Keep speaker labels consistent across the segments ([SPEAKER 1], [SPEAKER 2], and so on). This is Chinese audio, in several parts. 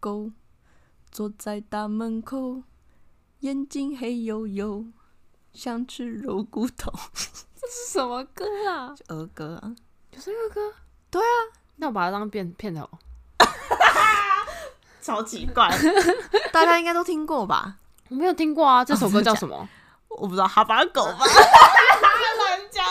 [SPEAKER 1] 狗，坐在大门口，眼睛黑黝黝，想吃肉骨头。
[SPEAKER 2] 这是什么歌啊？
[SPEAKER 1] 儿歌啊？
[SPEAKER 2] 就是儿歌？
[SPEAKER 1] 对啊，
[SPEAKER 2] 那我把它当片片头。
[SPEAKER 1] 超奇怪，大家应该都听过吧？
[SPEAKER 2] 我没有听过啊，这首歌叫什么？哦、
[SPEAKER 1] 我不知道，哈巴狗吧？
[SPEAKER 2] 乱讲了。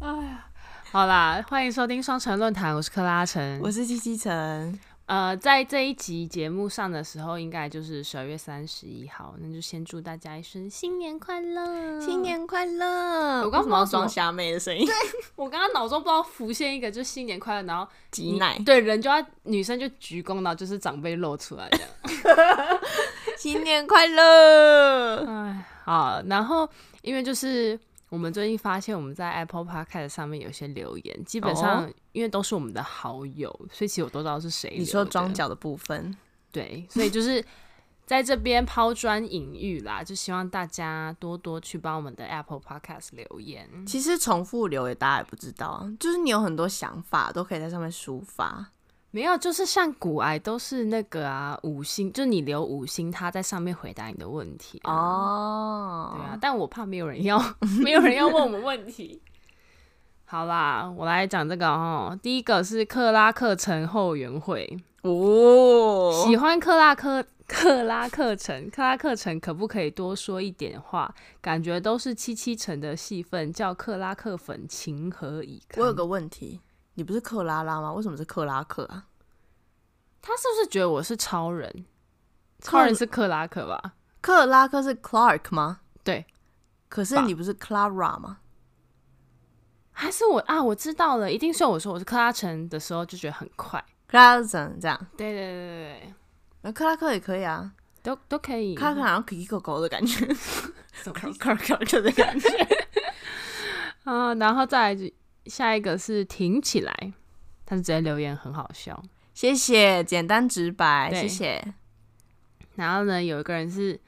[SPEAKER 2] 哎呀，好啦，欢迎收听双城论坛，我是克拉城，
[SPEAKER 1] 我是七七城。
[SPEAKER 2] 呃，在这一集节目上的时候，应该就是十二月三十一号，那就先祝大家一声新年快乐，
[SPEAKER 1] 新年快乐！
[SPEAKER 2] 我刚刚
[SPEAKER 1] 装虾妹的声音，
[SPEAKER 2] 对 我刚刚脑中不知道浮现一个，就新年快乐，然后
[SPEAKER 1] 挤奶，
[SPEAKER 2] 对，人就要女生就鞠躬，然后就是长辈露出来这
[SPEAKER 1] 样，新年快乐！
[SPEAKER 2] 哎，好，然后因为就是。我们最近发现，我们在 Apple Podcast 上面有些留言，基本上因为都是我们的好友，所以其实我都知道是谁。
[SPEAKER 1] 你说装脚的部分，
[SPEAKER 2] 对，所以就是在这边抛砖引玉啦，就希望大家多多去帮我们的 Apple Podcast 留言。
[SPEAKER 1] 其实重复留言大家也不知道，就是你有很多想法都可以在上面抒发。
[SPEAKER 2] 没有，就是像骨癌都是那个啊，五星，就你留五星，他在上面回答你的问题
[SPEAKER 1] 哦。
[SPEAKER 2] 对啊，但我怕没有人要，没有人要问我们问题。好啦，我来讲这个哦。第一个是克拉克城后援会
[SPEAKER 1] 哦，
[SPEAKER 2] 喜欢克拉克克拉克城，克拉克城可不可以多说一点话？感觉都是七七城的戏份，叫克拉克粉情何以堪？
[SPEAKER 1] 我有个问题。你不是克拉拉吗？为什么是克拉克啊？
[SPEAKER 2] 他是不是觉得我是超人？超人是克拉克吧？
[SPEAKER 1] 克拉克是 Clark 吗？
[SPEAKER 2] 对。
[SPEAKER 1] 可是你不是 Clara 吗？
[SPEAKER 2] 还是我啊？我知道了，一定是我说我是克拉城的时候就觉得很快。
[SPEAKER 1] 克拉城这样？
[SPEAKER 2] 对对对对对。
[SPEAKER 1] 那克拉克也可以啊，
[SPEAKER 2] 都都可以。
[SPEAKER 1] 克拉克好像可以狗狗的感觉，克拉克的感觉。
[SPEAKER 2] 啊，然后再来。下一个是挺起来，他是直接留言很好笑，
[SPEAKER 1] 谢谢，简单直白，谢谢。
[SPEAKER 2] 然后呢，有一个人是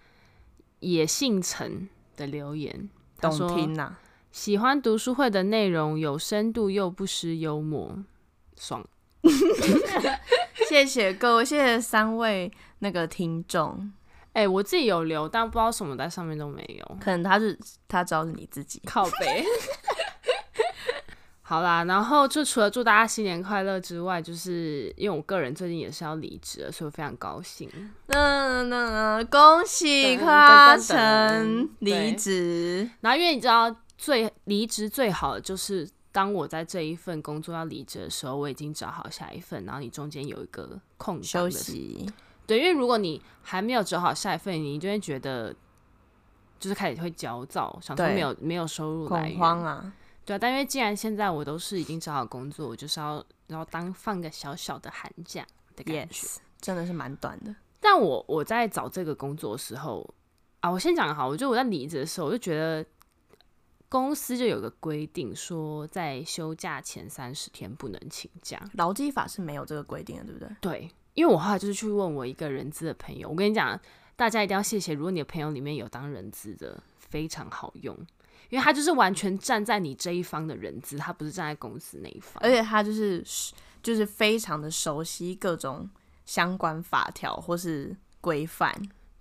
[SPEAKER 2] 也姓陈的留言，
[SPEAKER 1] 懂听呐、啊，
[SPEAKER 2] 喜欢读书会的内容，有深度又不失幽默，爽。
[SPEAKER 1] 谢谢各位，谢谢三位那个听众。
[SPEAKER 2] 哎、欸，我自己有留，但不知道什么在上面都没有，
[SPEAKER 1] 可能他是他知道是你自己
[SPEAKER 2] 靠北。好啦，然后就除了祝大家新年快乐之外，就是因为我个人最近也是要离职了，所以我非常高兴。
[SPEAKER 1] 那那恭喜克拉城离职。
[SPEAKER 2] 然后因为你知道，最离职最好的就是当我在这一份工作要离职的时候，我已经找好下一份，然后你中间有一个空休息。对，因为如果你还没有找好下一份，你就会觉得就是开始会焦躁，想说没有没有收入来源，
[SPEAKER 1] 恐
[SPEAKER 2] 对，但因为既然现在我都是已经找好工作，我就是要然后当放个小小的寒假的感觉，yes,
[SPEAKER 1] 真的是蛮短的。
[SPEAKER 2] 但我我在找这个工作的时候啊，我先讲好，我觉得我在离职的时候，我就觉得公司就有个规定，说在休假前三十天不能请假。
[SPEAKER 1] 劳基法是没有这个规定的，对不对？
[SPEAKER 2] 对，因为我后来就是去问我一个人资的朋友，我跟你讲，大家一定要谢谢，如果你的朋友里面有当人资的，非常好用。因为他就是完全站在你这一方的人资，他不是站在公司那一方，
[SPEAKER 1] 而且他就是就是非常的熟悉各种相关法条或是规范。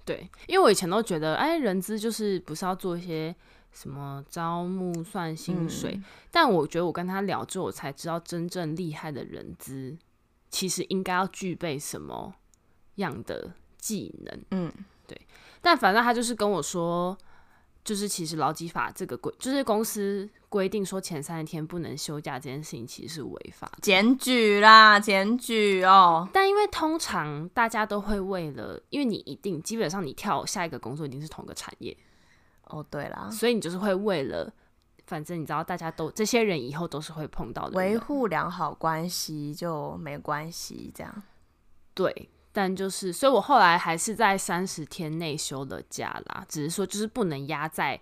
[SPEAKER 2] 对，因为我以前都觉得，哎，人资就是不是要做一些什么招募算薪水，嗯，但我觉得我跟他聊之后，我才知道真正厉害的人资其实应该要具备什么样的技能。
[SPEAKER 1] 嗯，
[SPEAKER 2] 对。但反正他就是跟我说。就是其实劳基法这个规，就是公司规定说前三十天不能休假这件事情，其实是违法。
[SPEAKER 1] 检举啦，检举哦。
[SPEAKER 2] 但因为通常大家都会为了，因为你一定基本上你跳下一个工作一定是同个产业。
[SPEAKER 1] 哦，对啦，
[SPEAKER 2] 所以你就是会为了，反正你知道大家都这些人以后都是会碰到的，
[SPEAKER 1] 维护良好关系就没关系，这样。
[SPEAKER 2] 对。但就是，所以我后来还是在三十天内休了假啦。只是说，就是不能压在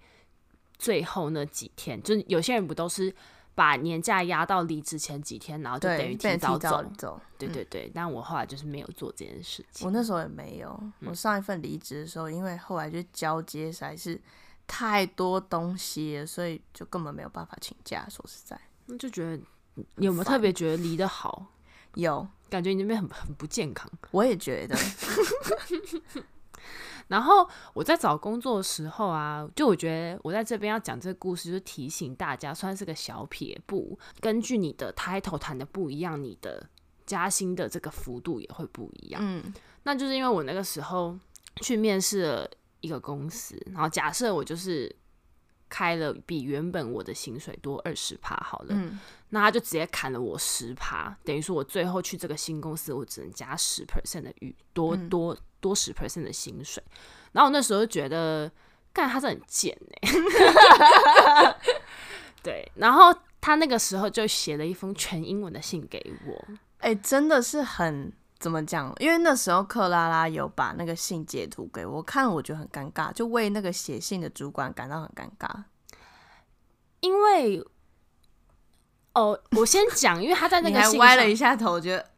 [SPEAKER 2] 最后那几天。就是有些人不都是把年假压到离职前几天，然后就等于提早走。
[SPEAKER 1] 走
[SPEAKER 2] 对对对。嗯、但我后来就是没有做这件事情。
[SPEAKER 1] 我那时候也没有。我上一份离职的时候，嗯、因为后来就交接实在是太多东西了，所以就根本没有办法请假。说实在，
[SPEAKER 2] 那就觉得你有没有特别觉得离得好？
[SPEAKER 1] 有，
[SPEAKER 2] 感觉你那边很很不健康。
[SPEAKER 1] 我也觉得。
[SPEAKER 2] 然后我在找工作的时候啊，就我觉得我在这边要讲这个故事，就是提醒大家，算是个小撇步。根据你的 title 谈的不一样，你的加薪的这个幅度也会不一样。
[SPEAKER 1] 嗯，
[SPEAKER 2] 那就是因为我那个时候去面试了一个公司，然后假设我就是开了比原本我的薪水多二十趴好了，
[SPEAKER 1] 嗯，
[SPEAKER 2] 那他就直接砍了我十趴，等于说我最后去这个新公司，我只能加十 percent 的余多多。嗯多十 percent 的薪水，然后我那时候就觉得，干他是很贱哎，对，然后他那个时候就写了一封全英文的信给我，
[SPEAKER 1] 哎、欸，真的是很怎么讲？因为那时候克拉拉有把那个信截图给我看，我觉得很尴尬，就为那个写信的主管感到很尴尬，
[SPEAKER 2] 因为哦，我先讲，因为他在那个信
[SPEAKER 1] 还歪了一下头，我觉得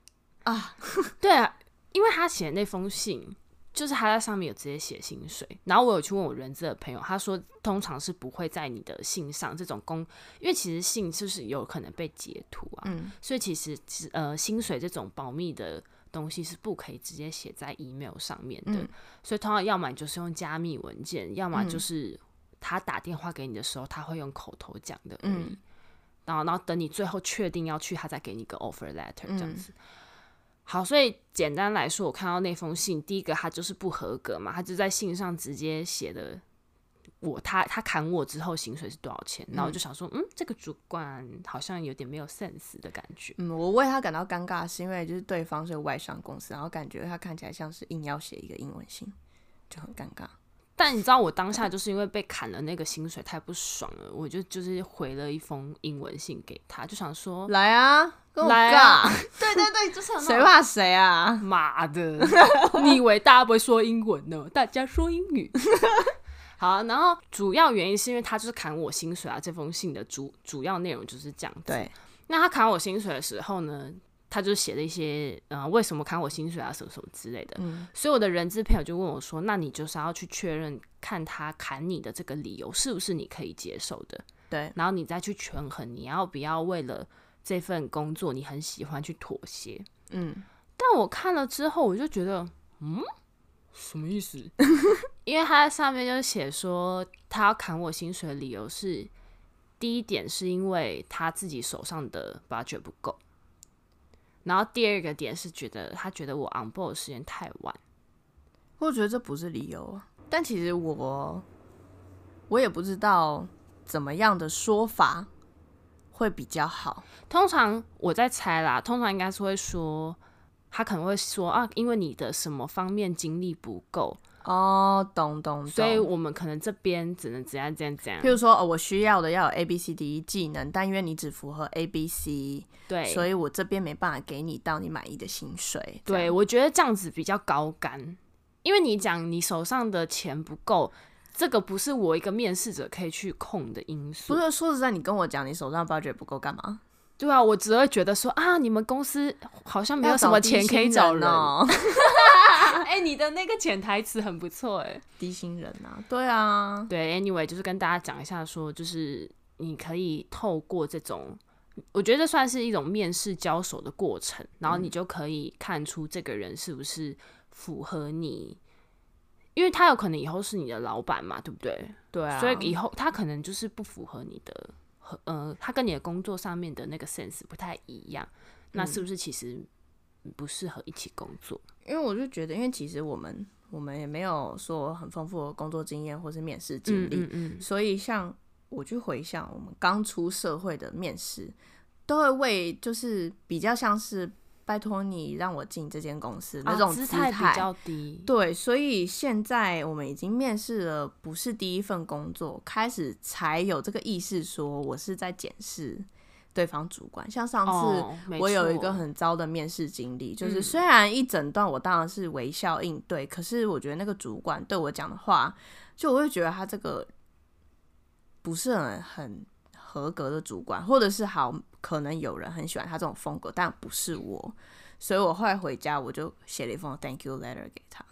[SPEAKER 1] 啊，
[SPEAKER 2] 对啊。因为他写的那封信，就是他在上面有直接写薪水，然后我有去问我人资的朋友，他说通常是不会在你的信上这种公，因为其实信就是有可能被截图啊，
[SPEAKER 1] 嗯，
[SPEAKER 2] 所以其实呃薪水这种保密的东西是不可以直接写在 email 上面的，
[SPEAKER 1] 嗯，
[SPEAKER 2] 所以通常要么就是用加密文件，要么就是他打电话给你的时候他会用口头讲的而已，嗯，然后然后等你最后确定要去，他再给你个 offer letter 这样子。嗯好，所以简单来说，我看到那封信，第一个他就是不合格嘛，他就在信上直接写的我他他砍我之后薪水是多少钱，然后我就想说，嗯，这个主管好像有点没有 sense 的感觉。
[SPEAKER 1] 嗯，我为他感到尴尬，是因为就是对方是外商公司，然后感觉他看起来像是硬要写一个英文信，就很尴尬。
[SPEAKER 2] 但你知道，我当下就是因为被砍了那个薪水太不爽了，我就就是回了一封英文信给他，就想说
[SPEAKER 1] 来啊，跟我
[SPEAKER 2] 来啊，对对对，就是
[SPEAKER 1] 谁怕谁啊，
[SPEAKER 2] 妈的，你以为大家不会说英文呢？大家说英语。好啊，然后主要原因是因为他就是砍我薪水啊，这封信的主主要内容就是这样子。
[SPEAKER 1] 对，
[SPEAKER 2] 那他砍我薪水的时候呢？他就写了一些，呃，为什么砍我薪水啊，什么什么之类的。
[SPEAKER 1] 嗯，
[SPEAKER 2] 所以我的人资朋友就问我说：“那你就是要去确认，看他砍你的这个理由是不是你可以接受的？
[SPEAKER 1] 对，
[SPEAKER 2] 然后你再去权衡，你要不要为了这份工作你很喜欢去妥协？
[SPEAKER 1] 嗯，
[SPEAKER 2] 但我看了之后，我就觉得，嗯，什么意思？因为他在上面就写说，他要砍我薪水的理由是，第一点是因为他自己手上的 budget 不够。然后第二个点是觉得他觉得我 on board 的时间太晚，
[SPEAKER 1] 我觉得这不是理由，但其实我我也不知道怎么样的说法会比较好。
[SPEAKER 2] 通常我在猜啦，通常应该是会说他可能会说啊，因为你的什么方面经历不够。
[SPEAKER 1] 哦，懂懂懂，
[SPEAKER 2] 所以我们可能这边只能怎样怎样怎样。
[SPEAKER 1] 譬如说，哦，我需要的要有 A B C D 技能，但因为你只符合 A B C，
[SPEAKER 2] 对，
[SPEAKER 1] 所以我这边没办法给你到你满意的薪水。
[SPEAKER 2] 对，我觉得这样子比较高干，因为你讲你手上的钱不够，这个不是我一个面试者可以去控的因素。
[SPEAKER 1] 不是，说实在，你跟我讲你手上 budget 不够干嘛？
[SPEAKER 2] 对啊，我只会觉得说啊，你们公司好像没有什么钱可以找人哦。哎、欸，你的那个潜台词很不错哎，
[SPEAKER 1] 低薪人啊，对啊，
[SPEAKER 2] 对，anyway，就是跟大家讲一下说，说就是你可以透过这种，我觉得算是一种面试交手的过程，然后你就可以看出这个人是不是符合你，因为他有可能以后是你的老板嘛，对不对？
[SPEAKER 1] 对啊，
[SPEAKER 2] 所以以后他可能就是不符合你的。呃，他跟你的工作上面的那个 sense 不太一样，那是不是其实不适合一起工作？
[SPEAKER 1] 嗯，因为我就觉得，因为其实我们我们也没有说很丰富的工作经验或是面试经历，嗯嗯嗯，所以像我去回想我们刚出社会的面试，都会为就是比较像是。拜托你让我进这间公司，那种姿态
[SPEAKER 2] 比较低。
[SPEAKER 1] 对，所以现在我们已经面试了，不是第一份工作，开始才有这个意识，说我是在检视对方主管。像上次我有一个很糟的面试经历，就是虽然一整段我当然是微笑应对，可是我觉得那个主管对我讲的话，就我会觉得他这个不是很很合格的主管，或者是好。可能有人很喜欢他这种风格，但不是我，所以我后来回家我就写了一封 thank you letter 给他。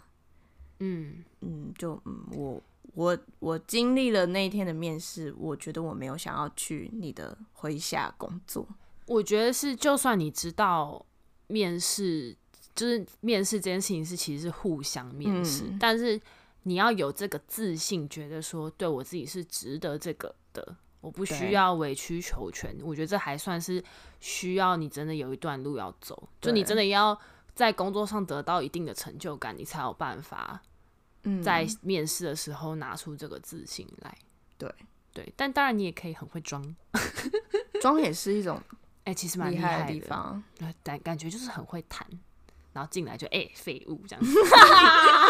[SPEAKER 2] 嗯
[SPEAKER 1] 嗯，就嗯，我我我经历了那一天的面试，我觉得我没有想要去你的麾下工作。
[SPEAKER 2] 我觉得是，就算你知道面试，就是面试这件事情是其实是互相面试，嗯、但是你要有这个自信，觉得说对我自己是值得这个的，我不需要委曲求全。我觉得这还算是需要你真的有一段路要走，就你真的要在工作上得到一定的成就感，你才有办法在面试的时候拿出这个自信来。
[SPEAKER 1] 对
[SPEAKER 2] 对，但当然你也可以很会装，
[SPEAKER 1] 装也是一种。
[SPEAKER 2] 哎、欸，其实蛮厉害的
[SPEAKER 1] 地方，
[SPEAKER 2] 感感觉就是很会谈，然后进来就哎废、欸、物这样子，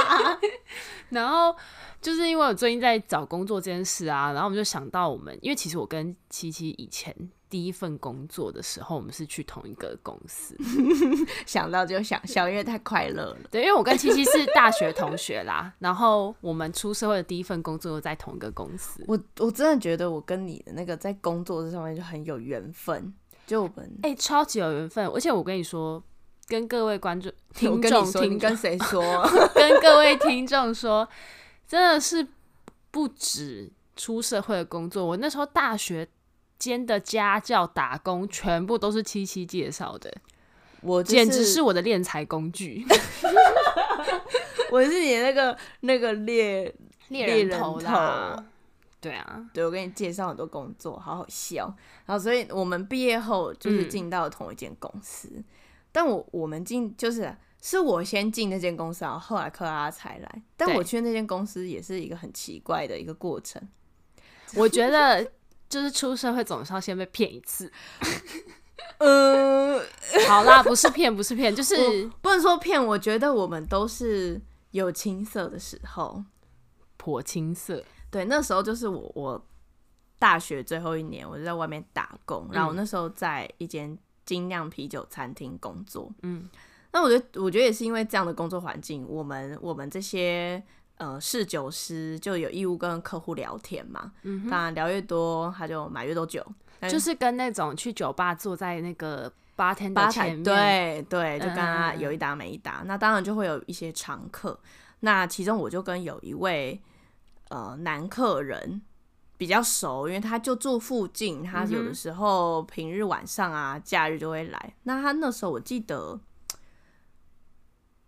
[SPEAKER 2] 然后就是因为我最近在找工作这件事啊，然后我们就想到我们，因为其实我跟七七以前第一份工作的时候，我们是去同一个公司，
[SPEAKER 1] 想到就想笑，因为太快乐了。
[SPEAKER 2] 对，因为我跟七七是大学同学啦，然后我们出社会的第一份工作又在同一个公司，
[SPEAKER 1] 我我真的觉得我跟你的那个在工作这上面就很有缘分。就我们
[SPEAKER 2] 哎、欸，超级有缘分！而且我跟你说，跟各位观众、听众、听
[SPEAKER 1] 跟谁说？
[SPEAKER 2] 跟各位听众说，真的是不止出社会的工作。我那时候大学兼的家教打工，全部都是七七介绍的。我、就是、简直是我的敛财工具。
[SPEAKER 1] 我是你那个那个猎
[SPEAKER 2] 猎人头啦。对啊，
[SPEAKER 1] 对，我给你介绍很多工作，好好笑。然后，所以我们毕业后就是进到同一间公司，嗯、但我我们进就是是我先进那间公司，然后后来克拉拉才来。但我去那间公司也是一个很奇怪的一个过程。
[SPEAKER 2] 我觉得就是出社会总是要先被骗一次。
[SPEAKER 1] 呃，
[SPEAKER 2] 好啦，不是骗，不是骗，就是
[SPEAKER 1] 不能说骗。我觉得我们都是有青涩的时候，
[SPEAKER 2] 颇青涩。
[SPEAKER 1] 对，那时候就是我我大学最后一年，我就在外面打工，嗯、然后我那时候在一间精酿啤酒餐厅工作。嗯，那我觉得我觉得也是因为这样的工作环境，我们我们这些呃侍酒师就有义务跟客户聊天嘛。嗯，当然聊越多，他就买越多酒。
[SPEAKER 2] 就是跟那种去酒吧坐在那个吧台的前面，
[SPEAKER 1] 对对，就跟他有一搭没一搭。嗯、那当然就会有一些常客。那其中我就跟有一位。呃，男客人比较熟，因为他就住附近，他有的时候平日晚上啊、假日就会来。那他那时候我记得，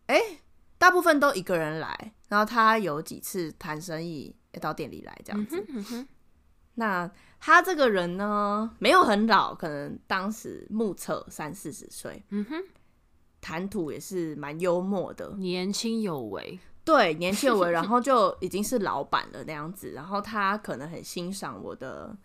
[SPEAKER 1] 哎、欸，大部分都一个人来，然后他有几次谈生意要到店里来这样子。嗯嗯、那他这个人呢，没有很老，可能当时目测三四十岁。嗯哼，谈吐也是蛮幽默的，
[SPEAKER 2] 年轻有为。
[SPEAKER 1] 对，年轻有为，然后就已经是老板了那样子。然后他可能很欣赏我的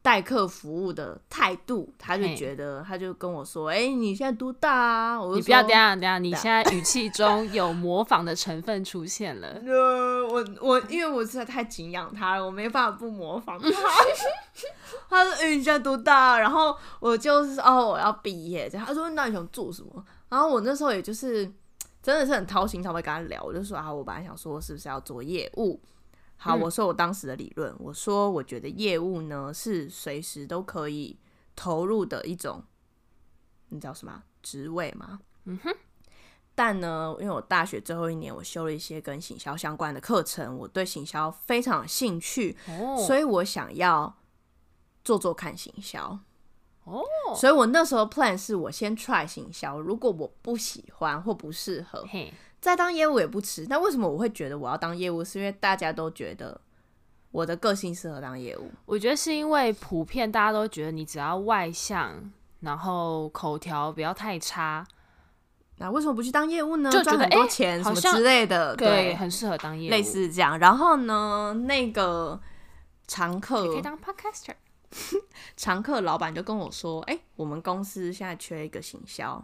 [SPEAKER 1] 待客服务的态度，他就觉得，他就跟我说：“哎、欸，你现在多大啊？”我说：“
[SPEAKER 2] 你不要这样，这样，你现在语气中有模仿的成分出现了。”
[SPEAKER 1] 呃，我我因为我实在太敬仰他了，我没办法不模仿他。他说：“哎、欸，你现在多大？”然后我就是哦，我要毕业这样。他说：“那你想做什么？”然后我那时候也就是。真的是很掏心掏肺跟他聊，我就说啊，我本来想说是不是要做业务？好，嗯、我说我当时的理论，我说我觉得业务呢是随时都可以投入的一种，你知道什么职位吗？嗯哼。但呢，因为我大学最后一年，我修了一些跟行销相关的课程，我对行销非常有兴趣，哦、所以我想要做做看行销。哦，oh. 所以我那时候 plan 是我先 try 行销，如果我不喜欢或不适合再当业务也不迟。那为什么我会觉得我要当业务？是因为大家都觉得我的个性适合当业务。
[SPEAKER 2] 我觉得是因为普遍大家都觉得你只要外向，然后口条不要太差，
[SPEAKER 1] 那为什么不去当业务呢？就赚很多钱什么之类的，对，
[SPEAKER 2] 对，很适合当业务，
[SPEAKER 1] 类似这样。然后呢，那个常客
[SPEAKER 2] 可以当 podcaster。
[SPEAKER 1] 常客老板就跟我说：“哎、欸，我们公司现在缺一个行销，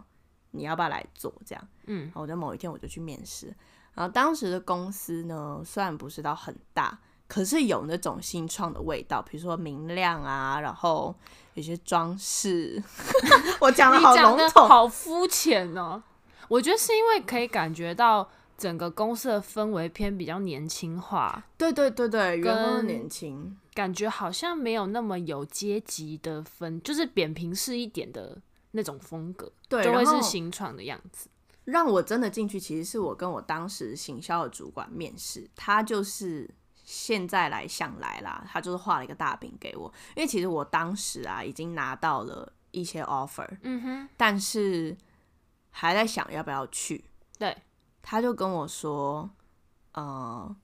[SPEAKER 1] 你要不要来做？”这样，嗯，然后我在某一天我就去面试。然后当时的公司呢，虽然不是到很大，可是有那种新创的味道，比如说明亮啊，然后有些装饰。我讲的好笼统，
[SPEAKER 2] 好肤浅哦。我觉得是因为可以感觉到整个公司的氛围偏比较年轻化。
[SPEAKER 1] 对对对对，员工年轻。
[SPEAKER 2] 感觉好像没有那么有阶级的分，就是扁平式一点的那种风格，对，就会是新创的样子。
[SPEAKER 1] 让我真的进去，其实是我跟我当时行销的主管面试，他就是现在来想来啦，他就是画了一个大饼给我，因为其实我当时啊已经拿到了一些 offer，嗯哼，但是还在想要不要去。
[SPEAKER 2] 对，
[SPEAKER 1] 他就跟我说，呃，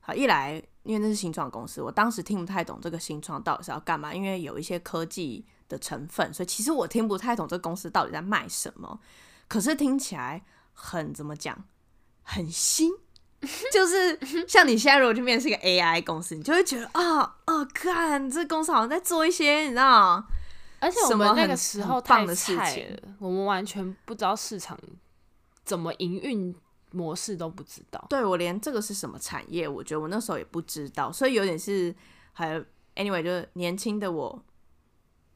[SPEAKER 1] 好，一来因为那是新创公司，我当时听不太懂这个新创到底是要干嘛，因为有一些科技的成分，所以其实我听不太懂这个公司到底在卖什么。可是听起来很怎么讲，很新，就是像你现在如果去面试一个 AI 公司，你就会觉得啊啊，看这公司好像在做一些，你知道，
[SPEAKER 2] 而且我们那个时候太菜了，我们完全不知道市场怎么营运模式都不知道。
[SPEAKER 1] 对，我连这个是什么产业，我觉得我那时候也不知道，所以有点是还 anyway，就是年轻的我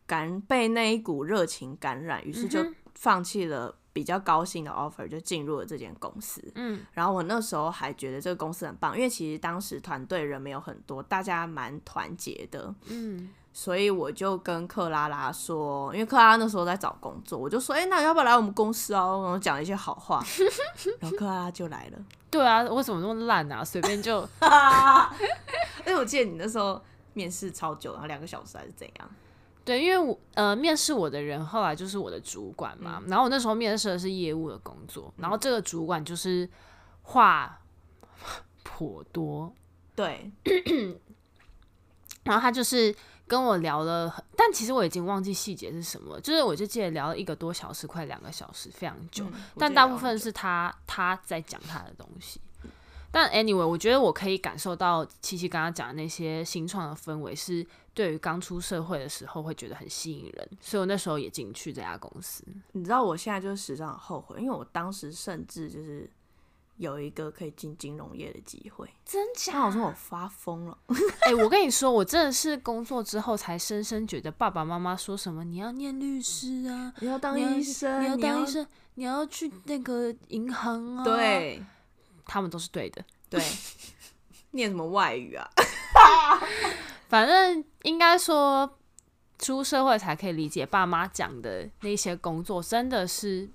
[SPEAKER 1] 感被那一股热情感染，于是就放弃了。比较高兴的 offer 就进入了这间公司，嗯，然后我那时候还觉得这个公司很棒，因为其实当时团队人没有很多，大家蛮团结的，嗯，所以我就跟克拉拉说，因为克拉拉那时候在找工作，我就说，哎、欸，那要不要来我们公司哦？然后讲一些好话，然后克拉拉就来了。
[SPEAKER 2] 对啊，为什么那么烂啊？随便就，
[SPEAKER 1] 因为我记得你那时候面试超久，然后两个小时还是怎样？
[SPEAKER 2] 对，因为我呃面试我的人后来就是我的主管嘛，嗯、然后我那时候面试的是业务的工作，嗯、然后这个主管就是话颇多，
[SPEAKER 1] 对，
[SPEAKER 2] 然后他就是跟我聊了，但其实我已经忘记细节是什么，就是我就记得聊了一个多小时，快两个小时，非常久，嗯、但大部分是他他在讲他的东西。但 anyway，我觉得我可以感受到七七刚刚讲的那些新创的氛围，是对于刚出社会的时候会觉得很吸引人，所以我那时候也进去这家公司。
[SPEAKER 1] 你知道我现在就是时常后悔，因为我当时甚至就是有一个可以进金融业的机会，
[SPEAKER 2] 真假？
[SPEAKER 1] 他好像我发疯了。
[SPEAKER 2] 哎、欸，我跟你说，我真的是工作之后才深深觉得爸爸妈妈说什么你要念律师啊，
[SPEAKER 1] 你要当医生，
[SPEAKER 2] 你要当医生，你要去那个银行啊，
[SPEAKER 1] 对。
[SPEAKER 2] 他们都是对的，
[SPEAKER 1] 对，念什么外语啊？
[SPEAKER 2] 反正应该说出社会才可以理解爸妈讲的那些工作，真的是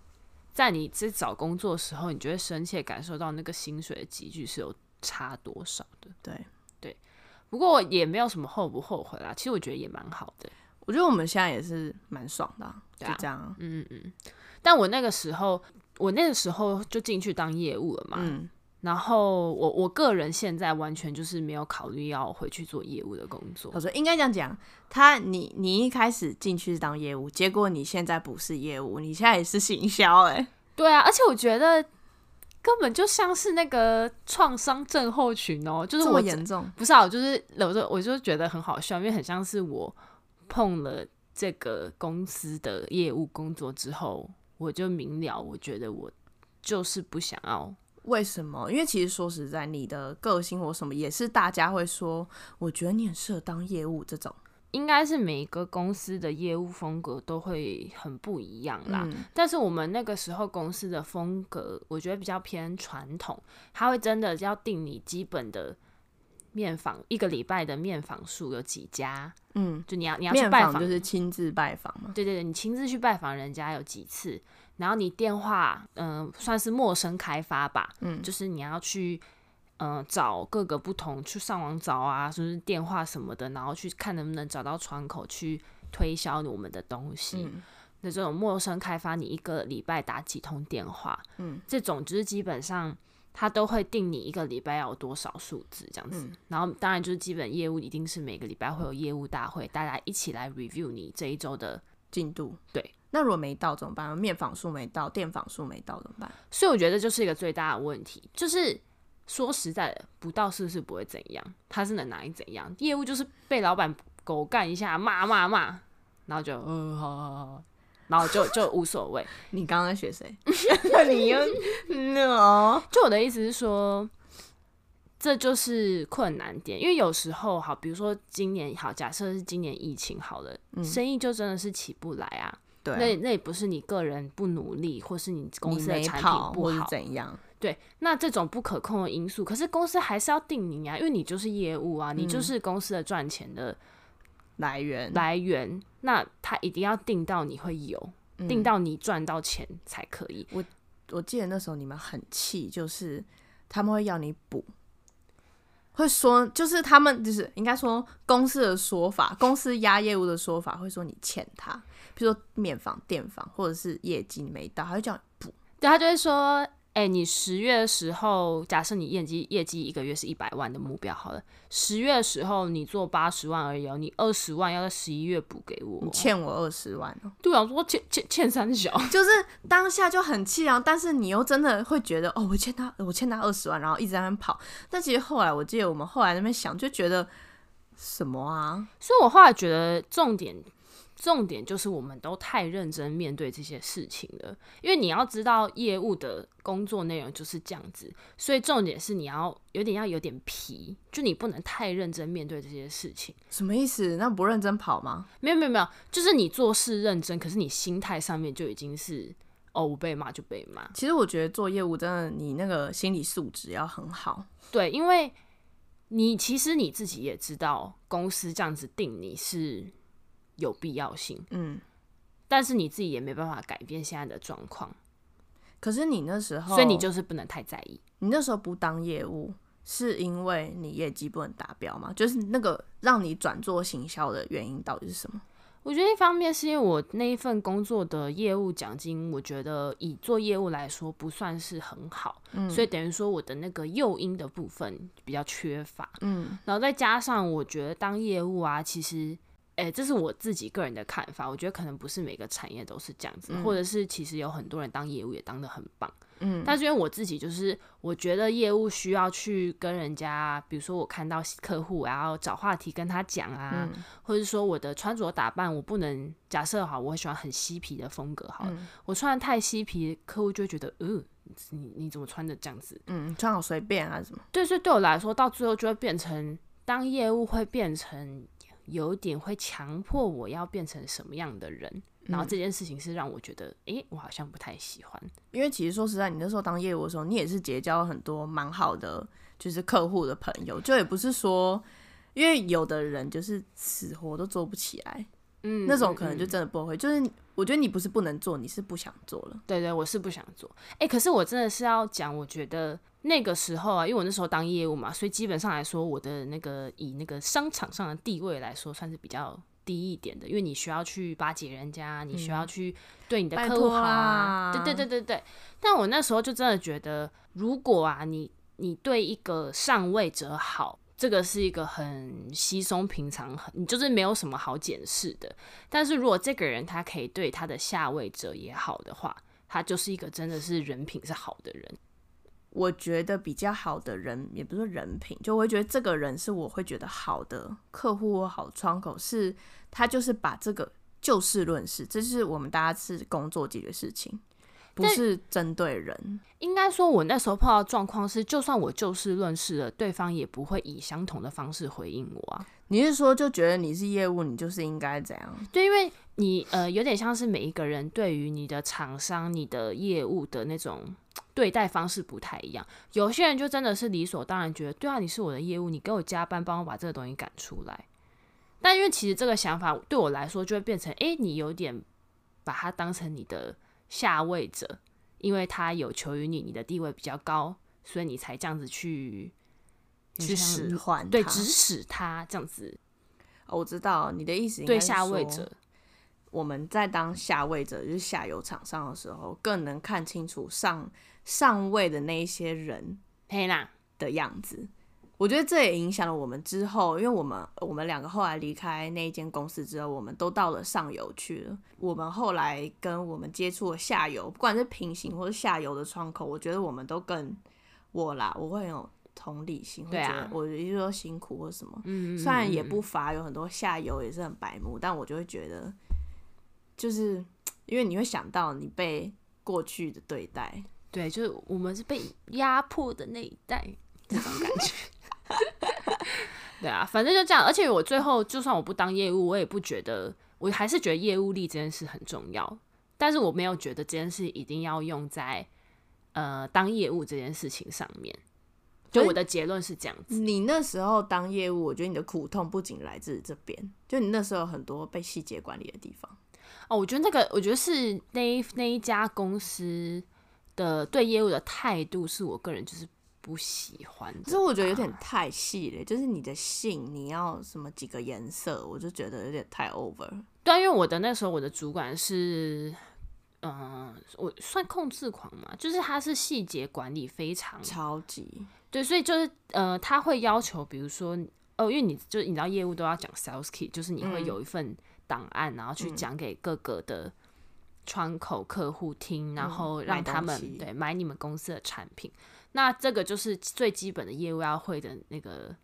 [SPEAKER 2] 在你在找工作的时候，你就会深切感受到那个薪水的集聚是有差多少的。
[SPEAKER 1] 对
[SPEAKER 2] 对，不过也没有什么后不后悔啦。其实我觉得也蛮好的，
[SPEAKER 1] 我觉得我们现在也是蛮爽的，就这样。
[SPEAKER 2] 嗯嗯嗯。但我那个时候，我那个时候就进去当业务了嘛。嗯。然后我我个人现在完全就是没有考虑要回去做业务的工作。
[SPEAKER 1] 我说应该这样讲，他你你一开始进去当业务，结果你现在不是业务，你现在也是行销哎。
[SPEAKER 2] 对啊，而且我觉得根本就像是那个创伤症候群哦，就是我
[SPEAKER 1] 严重
[SPEAKER 2] 不是啊，我就是我就我就觉得很好笑，因为很像是我碰了这个公司的业务工作之后，我就明了，我觉得我就是不想要。
[SPEAKER 1] 为什么？因为其实说实在，你的个性或什么也是大家会说，我觉得你很适合当业务这种。
[SPEAKER 2] 应该是每个公司的业务风格都会很不一样啦。嗯、但是我们那个时候公司的风格，我觉得比较偏传统，他会真的要定你基本的面访，一个礼拜的面访数有几家。嗯，就你要你要去拜访，
[SPEAKER 1] 就是亲自拜访嘛。
[SPEAKER 2] 对对对，你亲自去拜访人家有几次。然后你电话，嗯、呃，算是陌生开发吧，嗯，就是你要去，嗯、呃，找各个不同，去上网找啊，就是电话什么的，然后去看能不能找到窗口去推销我们的东西。嗯、那这种陌生开发，你一个礼拜打几通电话，嗯，这种就是基本上他都会定你一个礼拜要有多少数字这样子。嗯、然后当然就是基本业务一定是每个礼拜会有业务大会，大家一起来 review 你这一周的
[SPEAKER 1] 进度，
[SPEAKER 2] 对。
[SPEAKER 1] 那如果没到怎么办？面访数没到，电访数没到怎么办？
[SPEAKER 2] 所以我觉得就是一个最大的问题，就是说实在的，不到是不是不会怎样？他是能拿你怎样？业务就是被老板狗干一下，骂骂骂，然后就嗯、呃，好好好，然后就就无所谓。
[SPEAKER 1] 你刚刚在学谁？你又 no？
[SPEAKER 2] 就我的意思是说，这就是困难点，因为有时候好，比如说今年好，假设是今年疫情好了，嗯、生意就真的是起不来啊。对，那那也不是你个人不努力，或是你公司的产品不好，
[SPEAKER 1] 怎样？
[SPEAKER 2] 对，那这种不可控的因素，可是公司还是要定你啊，因为你就是业务啊，嗯、你就是公司的赚钱的
[SPEAKER 1] 来源
[SPEAKER 2] 来源。那他一定要定到你会有，嗯、定到你赚到钱才可以。
[SPEAKER 1] 我我记得那时候你们很气，就是他们会要你补，会说就是他们就是应该说公司的说法，公司压业务的说法会说你欠他。比如说面访、电房，或者是业绩没到，他就叫你补。
[SPEAKER 2] 对，他就会说。哎、欸，你十月的时候，假设你业绩业绩一个月是一百万的目标，好了，十月的时候你做八十万而已哦，你二十万要在十一月补给我，
[SPEAKER 1] 你欠我二十万哦。
[SPEAKER 2] 对啊，说欠欠欠三小，
[SPEAKER 1] 就是当下就很气啊，但是你又真的会觉得哦，我欠他，我欠他二十万，然后一直在那边跑。但其实后来，我记得我们后来那边想，就觉得什么啊？
[SPEAKER 2] 所以我后来觉得重点。重点就是我们都太认真面对这些事情了，因为你要知道业务的工作内容就是这样子，所以重点是你要有点要有点皮，就你不能太认真面对这些事情。
[SPEAKER 1] 什么意思？那不认真跑吗？
[SPEAKER 2] 没有没有没有，就是你做事认真，可是你心态上面就已经是哦，我被骂就被骂。
[SPEAKER 1] 其实我觉得做业务真的，你那个心理素质要很好。
[SPEAKER 2] 对，因为你其实你自己也知道，公司这样子定你是。有必要性，嗯，但是你自己也没办法改变现在的状况。
[SPEAKER 1] 可是你那时候，
[SPEAKER 2] 所以你就是不能太在意。
[SPEAKER 1] 你那时候不当业务，是因为你业绩不能达标吗？就是那个让你转做行销的原因到底是什么？
[SPEAKER 2] 我觉得一方面是因为我那一份工作的业务奖金，我觉得以做业务来说不算是很好，嗯，所以等于说我的那个诱因的部分比较缺乏，嗯，然后再加上我觉得当业务啊，其实。哎、欸，这是我自己个人的看法。我觉得可能不是每个产业都是这样子，嗯、或者是其实有很多人当业务也当的很棒。嗯，但是因为我自己就是，我觉得业务需要去跟人家，比如说我看到客户，然后找话题跟他讲啊，嗯、或者说我的穿着打扮，我不能假设好，我喜欢很嬉皮的风格，好了，嗯、我穿的太嬉皮，客户就会觉得，嗯、呃，你你怎么穿的这样子？
[SPEAKER 1] 嗯，穿好随便啊什么？
[SPEAKER 2] 对，所以对我来说，到最后就会变成当业务会变成。有点会强迫我要变成什么样的人，然后这件事情是让我觉得，诶，我好像不太喜欢。
[SPEAKER 1] 因为其实说实在，你那时候当业务的时候，你也是结交了很多蛮好的，就是客户的朋友，就也不是说，因为有的人就是死活都做不起来。嗯，那种可能就真的不会。嗯、就是我觉得你不是不能做，你是不想做了。
[SPEAKER 2] 对对，我是不想做。哎、欸，可是我真的是要讲，我觉得那个时候啊，因为我那时候当业务嘛，所以基本上来说，我的那个以那个商场上的地位来说，算是比较低一点的。因为你需要去巴结人家，你需要去对你的客户好啊。对对对对对。但我那时候就真的觉得，如果啊，你你对一个上位者好。这个是一个很稀松平常，很就是没有什么好检视的。但是如果这个人他可以对他的下位者也好的话，他就是一个真的是人品是好的人。
[SPEAKER 1] 我觉得比较好的人，也不是人品，就我会觉得这个人是我会觉得好的客户或好窗口，是他就是把这个就事论事，这是我们大家是工作解决事情。不是针对人，
[SPEAKER 2] 应该说，我那时候碰到状况是，就算我就事论事了，对方也不会以相同的方式回应我啊。
[SPEAKER 1] 你是说，就觉得你是业务，你就是应该怎样？
[SPEAKER 2] 对，因为你呃，有点像是每一个人对于你的厂商、你的业务的那种对待方式不太一样。有些人就真的是理所当然觉得，对啊，你是我的业务，你给我加班，帮我把这个东西赶出来。但因为其实这个想法对我来说，就会变成，哎，你有点把它当成你的。下位者，因为他有求于你，你的地位比较高，所以你才这样子去
[SPEAKER 1] 去使唤，
[SPEAKER 2] 对，指使他这样子。
[SPEAKER 1] 哦，我知道你的意思。
[SPEAKER 2] 对下位者，
[SPEAKER 1] 我们在当下位者，就是下游厂商的时候，更能看清楚上上位的那一些人，
[SPEAKER 2] 嘿啦
[SPEAKER 1] 的样子。我觉得这也影响了我们之后，因为我们我们两个后来离开那一间公司之后，我们都到了上游去了。我们后来跟我们接触了下游，不管是平行或者下游的窗口，我觉得我们都更我啦，我会很有同理心，会觉得我比如说辛苦或什么，嗯，虽然也不乏有很多下游也是很白目，但我就会觉得，就是因为你会想到你被过去的对待，
[SPEAKER 2] 对，就是我们是被压迫的那一代这种感觉。对啊，反正就这样。而且我最后就算我不当业务，我也不觉得，我还是觉得业务力这件事很重要。但是我没有觉得这件事一定要用在呃当业务这件事情上面。就我的结论是这样子。
[SPEAKER 1] 你那时候当业务，我觉得你的苦痛不仅来自这边，就你那时候很多被细节管理的地方。
[SPEAKER 2] 哦，我觉得那个，我觉得是那一那一家公司的对业务的态度，是我个人就是。不喜欢，
[SPEAKER 1] 可是我觉得有点太细了。就是你的信，你要什么几个颜色，我就觉得有点太 over。
[SPEAKER 2] 对，因为我的那时候我的主管是嗯，我算控制狂嘛，就是他是细节管理非常
[SPEAKER 1] 超级
[SPEAKER 2] 对，所以就是呃，他会要求，比如说哦，因为你就你知道业务都要讲 sales key，就是你会有一份档案，嗯、然后去讲给各个的窗口客户听，嗯、然后让他们买对买你们公司的产品。那这个就是最基本的业务要会的那个，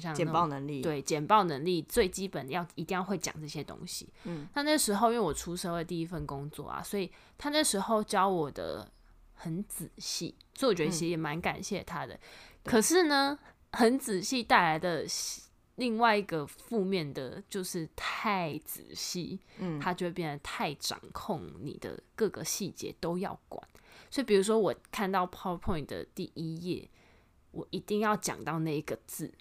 [SPEAKER 2] 像
[SPEAKER 1] 简报能力，
[SPEAKER 2] 对，简报能力最基本要一定要会讲这些东西。嗯，那那时候因为我出社会第一份工作啊，所以他那时候教我的很仔细，所以我觉得其实也蛮感谢他的。嗯、可是呢，很仔细带来的另外一个负面的就是太仔细，嗯，他就会变得太掌控你的各个细节都要管。所以，比如说我看到 PowerPoint 的第一页，我一定要讲到那一个字。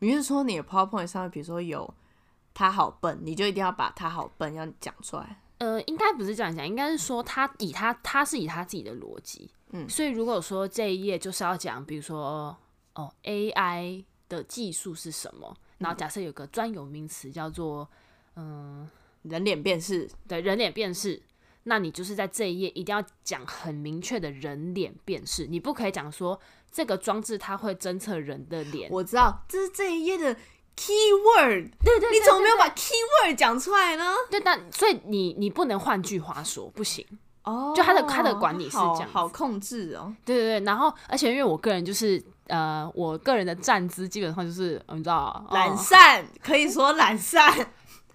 [SPEAKER 1] 你是说你的 PowerPoint 上面，比如说有“他好笨”，你就一定要把他好笨要讲出来？
[SPEAKER 2] 呃，应该不是这样讲，应该是说他以他他是以他自己的逻辑，嗯，所以如果说这一页就是要讲，比如说哦 AI 的技术是什么，然后假设有个专有名词叫做嗯、呃、
[SPEAKER 1] 人脸辨识，
[SPEAKER 2] 对，人脸辨识。那你就是在这一页一定要讲很明确的人脸辨识，你不可以讲说这个装置它会侦测人的脸。
[SPEAKER 1] 我知道这是这一页的 keyword，对对，对，你怎么没有把 keyword 讲出来呢？
[SPEAKER 2] 对，但所以你你不能换句话说，不行哦。就他的他的管理是这样
[SPEAKER 1] 好，好控制哦。
[SPEAKER 2] 对对对，然后而且因为我个人就是呃，我个人的站姿基本上就是你知道
[SPEAKER 1] 懒散，哦、可以说懒散。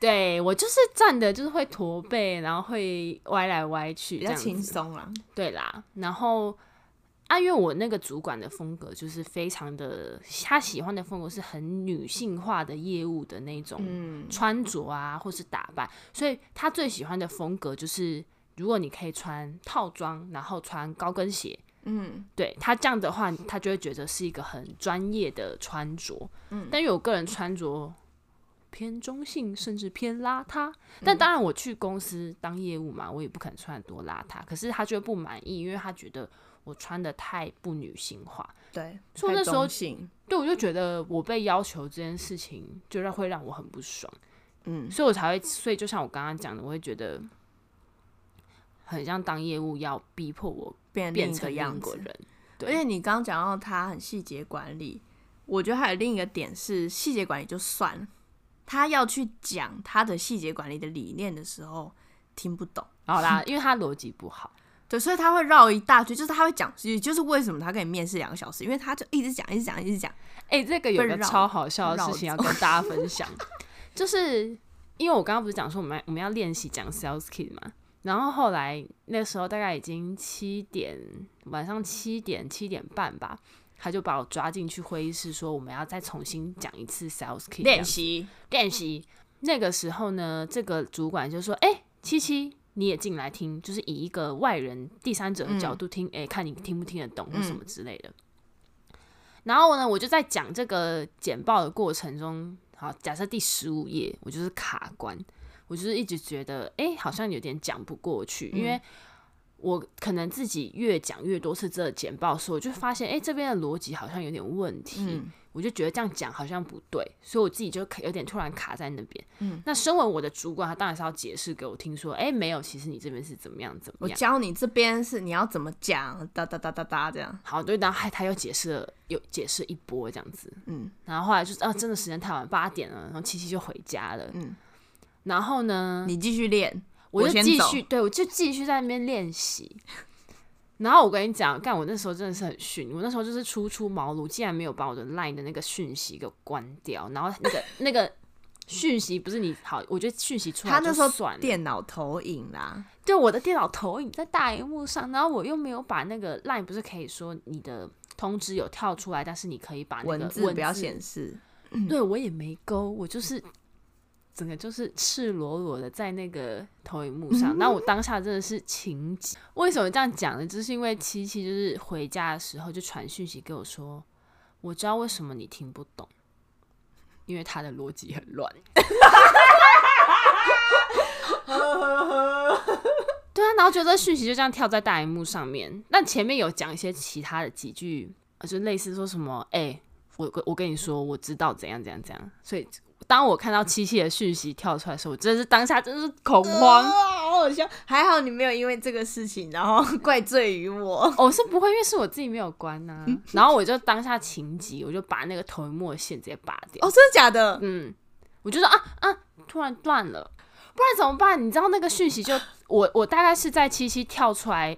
[SPEAKER 2] 对，我就是站的，就是会驼背，然后会歪来歪去，
[SPEAKER 1] 比较轻松啦。
[SPEAKER 2] 对啦，然后啊，因为我那个主管的风格就是非常的，他喜欢的风格是很女性化的业务的那种穿着啊，或是打扮，所以他最喜欢的风格就是，如果你可以穿套装，然后穿高跟鞋，嗯，对，他这样的话，他就会觉得是一个很专业的穿着。嗯，但因为我个人穿着。偏中性，甚至偏邋遢。但当然，我去公司当业务嘛，我也不可能穿得多邋遢。可是他就不满意，因为他觉得我穿的太不女性化。
[SPEAKER 1] 对，
[SPEAKER 2] 所以那时候，对，我就觉得我被要求这件事情，就让会让我很不爽。嗯，所以我才会，所以就像我刚刚讲的，我会觉得很像当业务要逼迫我变变成样子人。对，
[SPEAKER 1] 而且你刚刚讲到他很细节管理，我觉得还有另一个点是细节管理就算了。他要去讲他的细节管理的理念的时候，听不懂。
[SPEAKER 2] 好啦，因为他逻辑不好，
[SPEAKER 1] 对，所以他会绕一大圈。就是他会讲，也就是为什么他跟你面试两个小时，因为他就一直讲，一直讲，一直讲。
[SPEAKER 2] 哎、欸，这个有个超好笑的事情要跟大家分享，就是因为我刚刚不是讲说我们我们要练习讲 sales kit 嘛，然后后来那时候大概已经七点，晚上七点七点半吧。他就把我抓进去会议室，说我们要再重新讲一次 sales key
[SPEAKER 1] 练习
[SPEAKER 2] 练习。那个时候呢，这个主管就说：“哎、欸，七七你也进来听，就是以一个外人、第三者的角度听，哎、嗯欸，看你听不听得懂，或什么之类的。嗯”然后呢，我就在讲这个简报的过程中，好，假设第十五页，我就是卡关，我就是一直觉得，哎、欸，好像有点讲不过去，因为。我可能自己越讲越多次这个简报的时候，我就发现，哎、欸，这边的逻辑好像有点问题，嗯、我就觉得这样讲好像不对，所以我自己就有点突然卡在那边。嗯，那身为我的主管，他当然是要解释给我听，说，哎、欸，没有，其实你这边是怎么样怎么样，
[SPEAKER 1] 我教你这边是你要怎么讲，哒哒哒哒哒这样。
[SPEAKER 2] 好，对，然后还他又解释了，又解释一波这样子，嗯，然后后来就是，啊，真的时间太晚，八点了，然后七七就回家了，嗯，然后呢，
[SPEAKER 1] 你继续练。
[SPEAKER 2] 我就继续，对，我就继续在那边练习。然后我跟你讲，干我那时候真的是很逊，我那时候就是初出茅庐，竟然没有把我的 LINE 的那个讯息给关掉。然后那个那个讯息不是你好，我觉得讯息出来就算了。他那时候
[SPEAKER 1] 电脑投影啦，
[SPEAKER 2] 就我的电脑投影在大荧幕上，然后我又没有把那个 LINE 不是可以说你的通知有跳出来，但是你可以把那个
[SPEAKER 1] 文字不要显示。
[SPEAKER 2] 对，我也没勾，我就是。整个就是赤裸裸的在那个投影幕上，那我当下真的是情急。为什么这样讲呢？就是因为七七就是回家的时候就传讯息给我说，我知道为什么你听不懂，因为他的逻辑很乱。对啊，然后觉得讯息就这样跳在大荧幕上面，那前面有讲一些其他的几句，就类似说什么，哎、我我跟你说，我知道怎样怎样怎样，所以。当我看到七七的讯息跳出来的时候，我真的是当下真的是恐慌，
[SPEAKER 1] 好笑。还好你没有因为这个事情然后怪罪于我。
[SPEAKER 2] 我、哦、是不会，因为是我自己没有关呐、啊。然后我就当下情急，我就把那个投影幕的线直接拔掉。
[SPEAKER 1] 哦，真的假的？
[SPEAKER 2] 嗯，我就说啊啊，突然断了，不然怎么办？你知道那个讯息就我我大概是在七七跳出来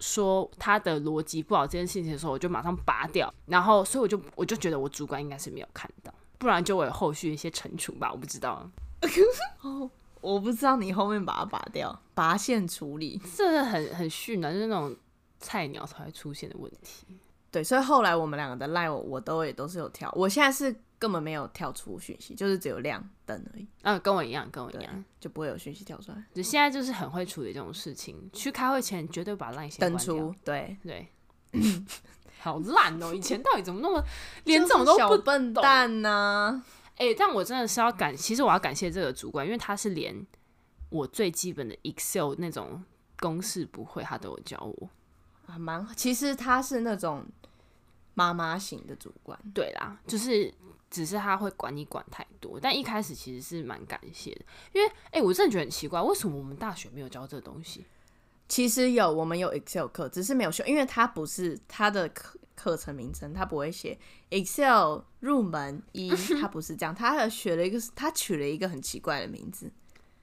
[SPEAKER 2] 说他的逻辑不好这件事情的时候，我就马上拔掉。然后所以我就我就觉得我主管应该是没有看到，不然就会有后续一些惩处吧，我不知道。
[SPEAKER 1] 哦，我不知道你后面把它拔掉，拔线处理，
[SPEAKER 2] 这是很很逊的，就是那种菜鸟才会出现的问题。
[SPEAKER 1] 对，所以后来我们两个的 line 我，我都也都是有跳，我现在是根本没有跳出讯息，就是只有亮灯而已。
[SPEAKER 2] 嗯，跟我一样，跟我一样，
[SPEAKER 1] 就不会有讯息跳出来。
[SPEAKER 2] 就现在就是很会处理这种事情，去开会前绝对把 line 先
[SPEAKER 1] 登出。对
[SPEAKER 2] 对，好烂哦！以前到底怎么那么 连这种都不
[SPEAKER 1] 小笨蛋呢？
[SPEAKER 2] 哎、欸，但我真的是要感，其实我要感谢这个主管，因为他是连我最基本的 Excel 那种公式不会，他都有教我。
[SPEAKER 1] 啊，蛮，其实他是那种妈妈型的主管。
[SPEAKER 2] 对啦，就是只是他会管你管太多，但一开始其实是蛮感谢的，因为哎、欸，我真的觉得很奇怪，为什么我们大学没有教这个东西？
[SPEAKER 1] 其实有，我们有 Excel 课，只是没有修，因为他不是他的课。课程名称他不会写 Excel 入门一，他不是这样，他学了一个，他取了一个很奇怪的名字。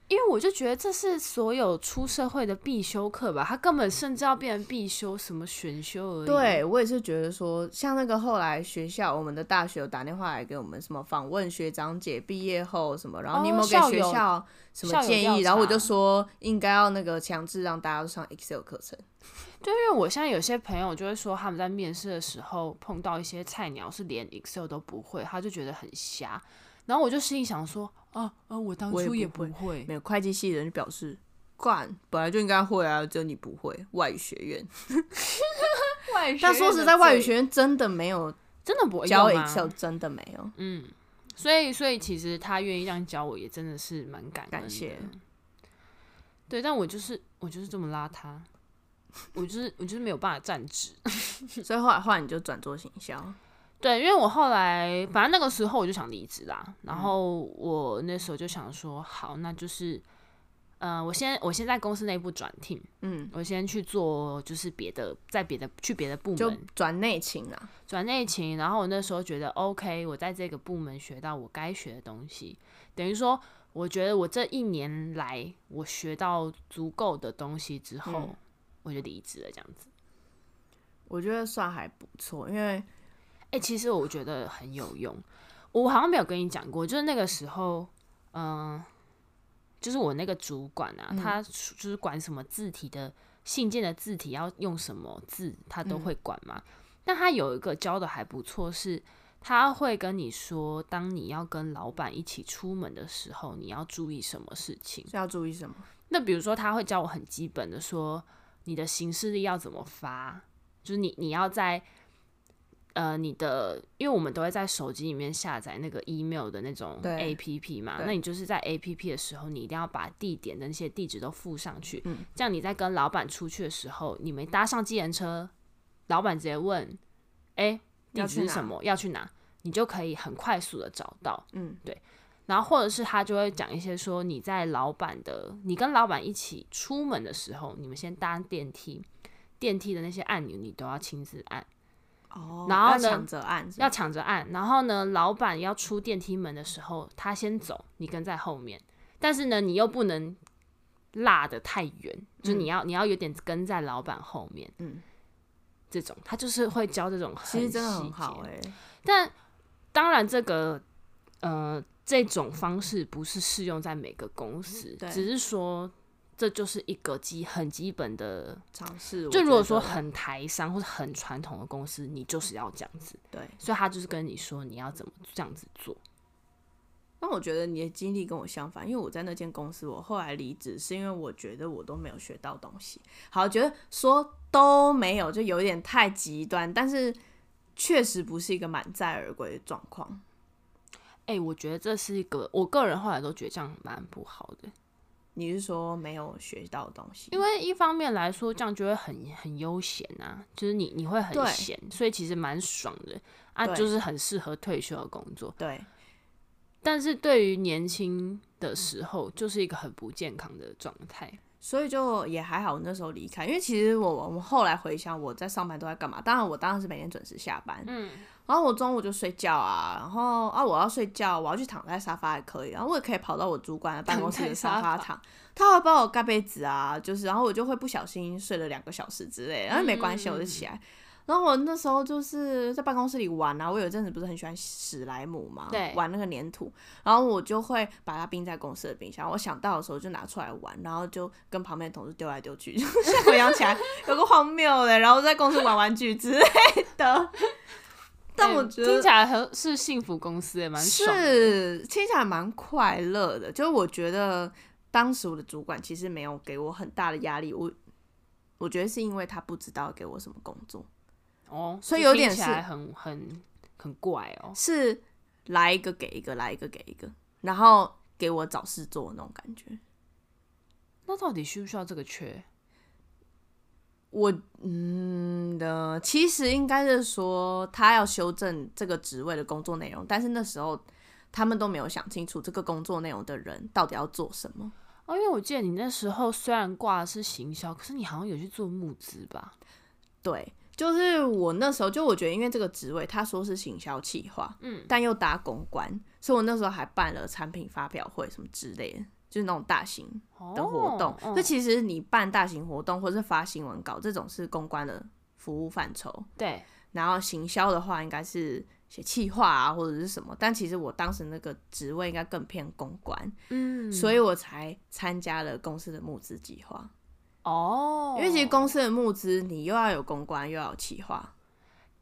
[SPEAKER 2] 因为我就觉得这是所有出社会的必修课吧，他根本甚至要变成必修什么选修而已。
[SPEAKER 1] 对，我也是觉得说，像那个后来学校，我们的大学有打电话来给我们什么访问学长姐毕业后什么，然后你有没有给学校什么建议？然后我就说应该要那个强制让大家都上 Excel 课程。
[SPEAKER 2] 对，因为我现在有些朋友就会说他们在面试的时候碰到一些菜鸟是连 Excel 都不会，他就觉得很瞎。然后我就心里想说，啊啊，我当初也不会，
[SPEAKER 1] 不会没有会计系的人就表示，干本来就应该会啊，只有你不会。外语学院，外语学院，但说实在，外语学院真的没有，
[SPEAKER 2] 真的不会
[SPEAKER 1] 教 Excel，真的没有。
[SPEAKER 2] 嗯，所以所以其实他愿意这样教我，也真的是蛮感
[SPEAKER 1] 感谢。
[SPEAKER 2] 对，但我就是我就是这么邋遢，我就是我就是没有办法站直，
[SPEAKER 1] 所以后来后来你就转做行销。
[SPEAKER 2] 对，因为我后来反正那个时候我就想离职啦，然后我那时候就想说，好，那就是，呃，我先我先在公司内部转 team，嗯，我先去做就是别的，在别的去别的部门，
[SPEAKER 1] 就转内勤啊，
[SPEAKER 2] 转内勤。然后我那时候觉得 OK，我在这个部门学到我该学的东西，等于说，我觉得我这一年来我学到足够的东西之后，嗯、我就离职了，这样子。
[SPEAKER 1] 我觉得算还不错，因为。
[SPEAKER 2] 哎、欸，其实我觉得很有用。我好像没有跟你讲过，就是那个时候，嗯、呃，就是我那个主管啊，嗯、他就是管什么字体的信件的字体要用什么字，他都会管嘛。但、嗯、他有一个教的还不错，是他会跟你说，当你要跟老板一起出门的时候，你要注意什么事情？
[SPEAKER 1] 是要注意什么？
[SPEAKER 2] 那比如说，他会教我很基本的说，你的行事力要怎么发，就是你你要在。呃，你的，因为我们都会在手机里面下载那个 email 的那种 APP 嘛，那你就是在 APP 的时候，你一定要把地点的那些地址都附上去，嗯，这样你在跟老板出去的时候，你没搭上计程车，老板直接问，哎、欸，地址是什么？要去哪？你就可以很快速的找到，嗯，对。然后或者是他就会讲一些说，你在老板的，你跟老板一起出门的时候，你们先搭电梯，电梯的那些按钮你都要亲自按。
[SPEAKER 1] 哦，
[SPEAKER 2] 然后呢，
[SPEAKER 1] 要抢着按，
[SPEAKER 2] 要抢着按。然后呢，老板要出电梯门的时候，他先走，你跟在后面。但是呢，你又不能落得太远，嗯、就你要你要有点跟在老板后面。嗯，这种他就是会教这种很细节，其实真的很好哎。但当然，这个呃这种方式不是适用在每个公司，嗯、只是说。这就是一个基很基本的尝试。就如果说很台商或者很传统的公司，你就是要这样子。
[SPEAKER 1] 对，
[SPEAKER 2] 所以他就是跟你说你要怎么这样子做。
[SPEAKER 1] 那我觉得你的经历跟我相反，因为我在那间公司，我后来离职是因为我觉得我都没有学到东西。好，觉得说都没有就有点太极端，但是确实不是一个满载而归的状况。
[SPEAKER 2] 哎、欸，我觉得这是一个，我个人后来都觉得这样蛮不好的。
[SPEAKER 1] 你是说没有学到东西？
[SPEAKER 2] 因为一方面来说，这样就会很很悠闲啊，就是你你会很闲，所以其实蛮爽的啊，就是很适合退休的工作。
[SPEAKER 1] 对。
[SPEAKER 2] 但是对于年轻的时候，就是一个很不健康的状态。
[SPEAKER 1] 所以就也还好，那时候离开，因为其实我我们后来回想，我在上班都在干嘛？当然，我当然是每天准时下班，嗯，然后我中午就睡觉啊，然后啊，我要睡觉，我要去躺在沙发也可以，然后我也可以跑到我主管的办公室的沙发躺，他会帮我盖被子啊，就是，然后我就会不小心睡了两个小时之类，然后没关系，我就起来。然后我那时候就是在办公室里玩啊，我有一阵子不是很喜欢史莱姆嘛，对，玩那个粘土，然后我就会把它冰在公司的冰箱，我想到的时候就拿出来玩，然后就跟旁边的同事丢来丢去，就回想起来有个荒谬的，然后在公司玩玩具之类的。但我觉得、欸、
[SPEAKER 2] 听起来很是幸福公司也蛮爽，
[SPEAKER 1] 是听起来蛮快乐的。就是我觉得当时我的主管其实没有给我很大的压力，我我觉得是因为他不知道给我什么工作。
[SPEAKER 2] 哦，
[SPEAKER 1] 所以有点是
[SPEAKER 2] 很很很怪哦，
[SPEAKER 1] 是来一个给一个，来一个给一个，然后给我找事做那种感觉。
[SPEAKER 2] 那到底需不需要这个缺？
[SPEAKER 1] 我嗯的，其实应该是说他要修正这个职位的工作内容，但是那时候他们都没有想清楚这个工作内容的人到底要做什么。
[SPEAKER 2] 哦，因为我记得你那时候虽然挂的是行销，可是你好像有去做募资吧？
[SPEAKER 1] 对。就是我那时候，就我觉得，因为这个职位他说是行销企划，嗯，但又搭公关，所以我那时候还办了产品发表会什么之类的，就是那种大型的活动。那、哦、其实你办大型活动或者是发新闻稿这种是公关的服务范畴，
[SPEAKER 2] 对。
[SPEAKER 1] 然后行销的话，应该是写企划啊或者是什么，但其实我当时那个职位应该更偏公关，嗯，所以我才参加了公司的募资计划。
[SPEAKER 2] 哦，
[SPEAKER 1] 因为其实公司的募资，你又要有公关，又要有企划，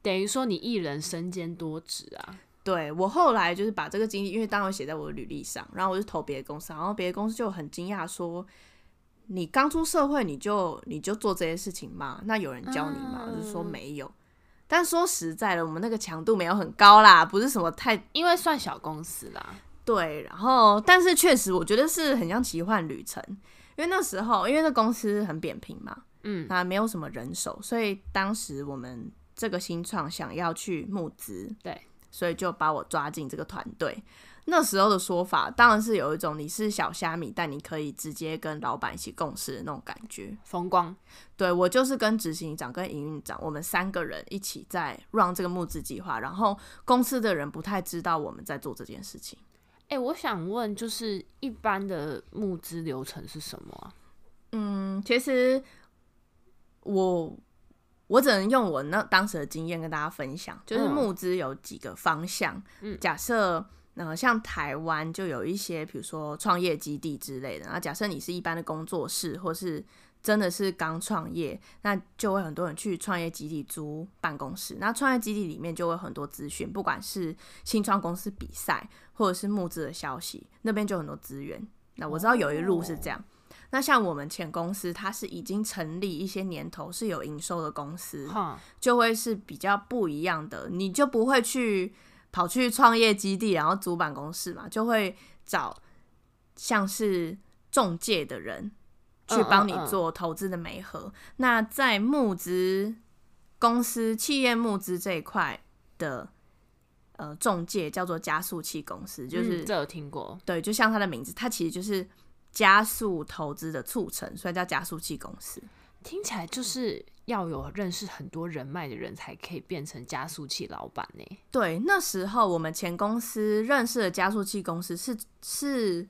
[SPEAKER 2] 等于说你一人身兼多职啊。
[SPEAKER 1] 对，我后来就是把这个经历，因为当时写在我的履历上，然后我就投别的公司，然后别的公司就很惊讶说：“你刚出社会你就你就做这些事情吗？那有人教你吗？”嗯、我就说没有。但说实在的，我们那个强度没有很高啦，不是什么太，
[SPEAKER 2] 因为算小公司啦。
[SPEAKER 1] 对，然后但是确实我觉得是很像奇幻旅程。因为那时候，因为那公司很扁平嘛，嗯，啊，没有什么人手，所以当时我们这个新创想要去募资，
[SPEAKER 2] 对，
[SPEAKER 1] 所以就把我抓进这个团队。那时候的说法当然是有一种你是小虾米，但你可以直接跟老板一起共事的那种感觉，
[SPEAKER 2] 风光。
[SPEAKER 1] 对，我就是跟执行长跟营运长，我们三个人一起在 run 这个募资计划，然后公司的人不太知道我们在做这件事情。
[SPEAKER 2] 哎、欸，我想问，就是一般的募资流程是什么啊？
[SPEAKER 1] 嗯，其实我我只能用我那当时的经验跟大家分享，就是募资有几个方向。嗯，假设呃，像台湾就有一些，比如说创业基地之类的。然后假设你是一般的工作室，或是真的是刚创业，那就会很多人去创业基地租办公室。那创业基地里面就会很多资讯，不管是新创公司比赛，或者是募资的消息，那边就很多资源。那我知道有一路是这样。那像我们前公司，它是已经成立一些年头，是有营收的公司，就会是比较不一样的。你就不会去跑去创业基地，然后租办公室嘛，就会找像是中介的人。去帮你做投资的媒合。嗯嗯嗯。那在募资公司、企业募资这一块的呃中介叫做加速器公司，就是、
[SPEAKER 2] 嗯、这有听过。
[SPEAKER 1] 对，就像它的名字，它其实就是加速投资的促成，所以叫加速器公司。
[SPEAKER 2] 听起来就是要有认识很多人脉的人才可以变成加速器老板呢。
[SPEAKER 1] 对，那时候我们前公司认识的加速器公司是是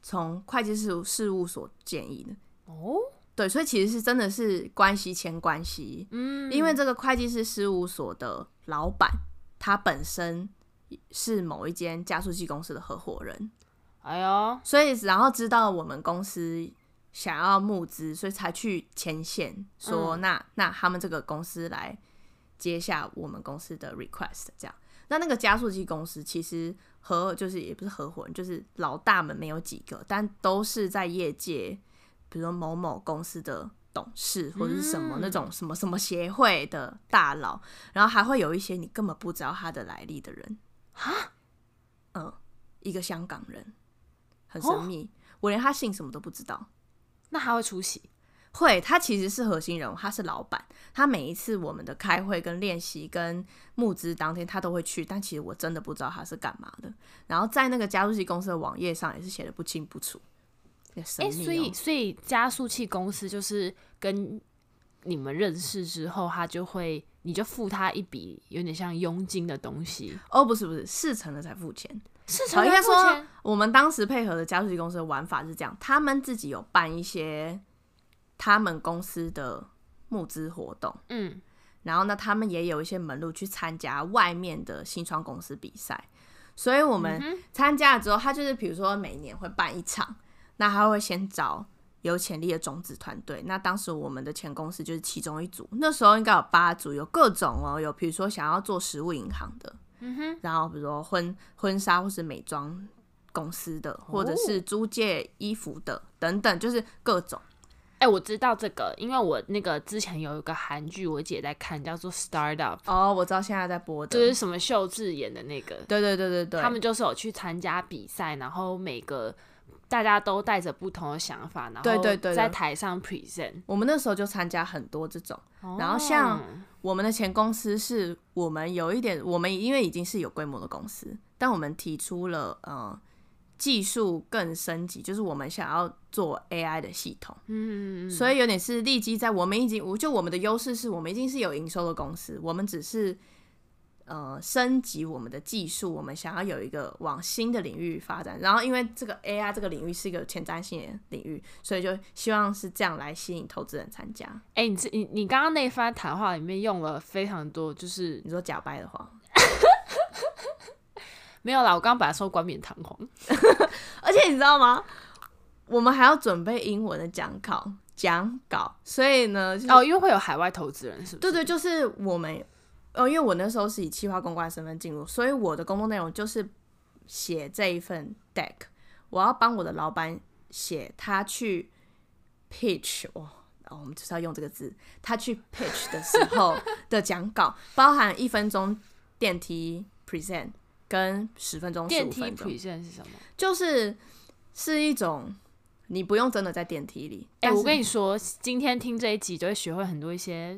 [SPEAKER 1] 从会计事事务所建议的。
[SPEAKER 2] 哦，
[SPEAKER 1] 对，所以其实是真的是关系牵关系，嗯，因为这个会计师事务所的老板，他本身是某一间加速器公司的合伙人，
[SPEAKER 2] 哎呦，
[SPEAKER 1] 所以然后知道我们公司想要募资，所以才去牵线说，那、嗯、那他们这个公司来接下我们公司的 request，这样，那那个加速器公司其实合就是也不是合伙人，就是老大们没有几个，但都是在业界。比如说某某公司的董事，或者是什么那种什么什么协会的大佬，然后还会有一些你根本不知道他的来历的人
[SPEAKER 2] 啊，
[SPEAKER 1] 嗯，一个香港人，很神秘，我连他姓什么都不知道。
[SPEAKER 2] 那他会出席？
[SPEAKER 1] 会，他其实是核心人物，他是老板。他每一次我们的开会、跟练习、跟募资当天，他都会去。但其实我真的不知道他是干嘛的。然后在那个加速器公司的网页上也是写的不清不楚。哎、
[SPEAKER 2] 所以所以加速器公司就是跟你们认识之后，他就会你就付他一笔有点像佣金的东西。
[SPEAKER 1] 哦，不是不是，事成了才付钱。
[SPEAKER 2] 事成。应该说，
[SPEAKER 1] 我们当时配合的加速器公司的玩法是这样，他们自己有办一些。他们公司的募资活动，嗯，然后呢，他们也有一些门路去参加外面的新创公司比赛，所以我们参加了之后，他就是比如说每年会办一场，那他会先找有潜力的种子团队。那当时我们的前公司就是其中一组，那时候应该有八组，有各种哦，有比如说想要做食物银行的，嗯哼，然后比如说婚婚纱或是美妆公司的，或者是租借衣服的等等，就是各种。
[SPEAKER 2] 哎、欸，我知道这个，因为我那个之前有一个韩剧，我姐在看，叫做《Startup》。
[SPEAKER 1] 哦，我知道现在在播的，
[SPEAKER 2] 就是什么秀智演的那个。
[SPEAKER 1] 对对对对对，
[SPEAKER 2] 他们就是有去参加比赛，然后每个大家都带着不同的想法，然后在台上 present。
[SPEAKER 1] 我们那时候就参加很多这种，然后像我们的前公司是我们有一点，我们因为已经是有规模的公司，但我们提出了呃。技术更升级，就是我们想要做 AI 的系统，嗯，所以有点是立基在我们已经，就我们的优势是我们已经是有营收的公司，我们只是呃升级我们的技术，我们想要有一个往新的领域发展，然后因为这个 AI 这个领域是一个前瞻性的领域，所以就希望是这样来吸引投资人参加。
[SPEAKER 2] 哎、欸，你你你刚刚那一番谈话里面用了非常多，就是
[SPEAKER 1] 你说假掰的话。
[SPEAKER 2] 没有啦，我刚刚本来说冠冕堂皇，
[SPEAKER 1] 而且你知道吗？我们还要准备英文的讲稿，讲稿，所以呢，
[SPEAKER 2] 哦，因为会有海外投资人，是不是？
[SPEAKER 1] 对对，就是我们，哦，因为我那时候是以企划公关身份进入，所以我的工作内容就是写这一份 deck，我要帮我的老板写他去 pitch 哦，哦，我们就是要用这个字，他去 pitch 的时候的讲稿，包含一分钟电梯 present。跟十分钟。电梯
[SPEAKER 2] present 是什么？
[SPEAKER 1] 就是是一种你不用真的在电梯里。
[SPEAKER 2] 哎、欸，我跟你说，今天听这一集就会学会很多一些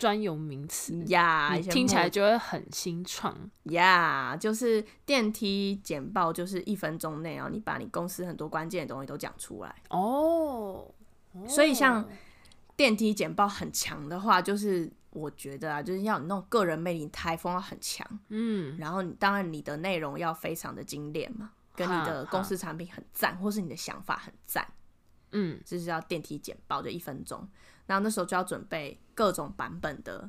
[SPEAKER 2] 专有名词
[SPEAKER 1] 呀
[SPEAKER 2] 听起来就会很新创
[SPEAKER 1] 呀。Yeah, 就是电梯简报，就是一分钟内，然后你把你公司很多关键的东西都讲出来哦。Oh, oh. 所以像电梯简报很强的话，就是。我觉得啊，就是要你那种个人魅力，台风要很强，嗯，然后你当然你的内容要非常的精炼嘛，跟你的公司产品很赞，或是你的想法很赞，嗯，就是要电梯简报就一分钟，然后那时候就要准备各种版本的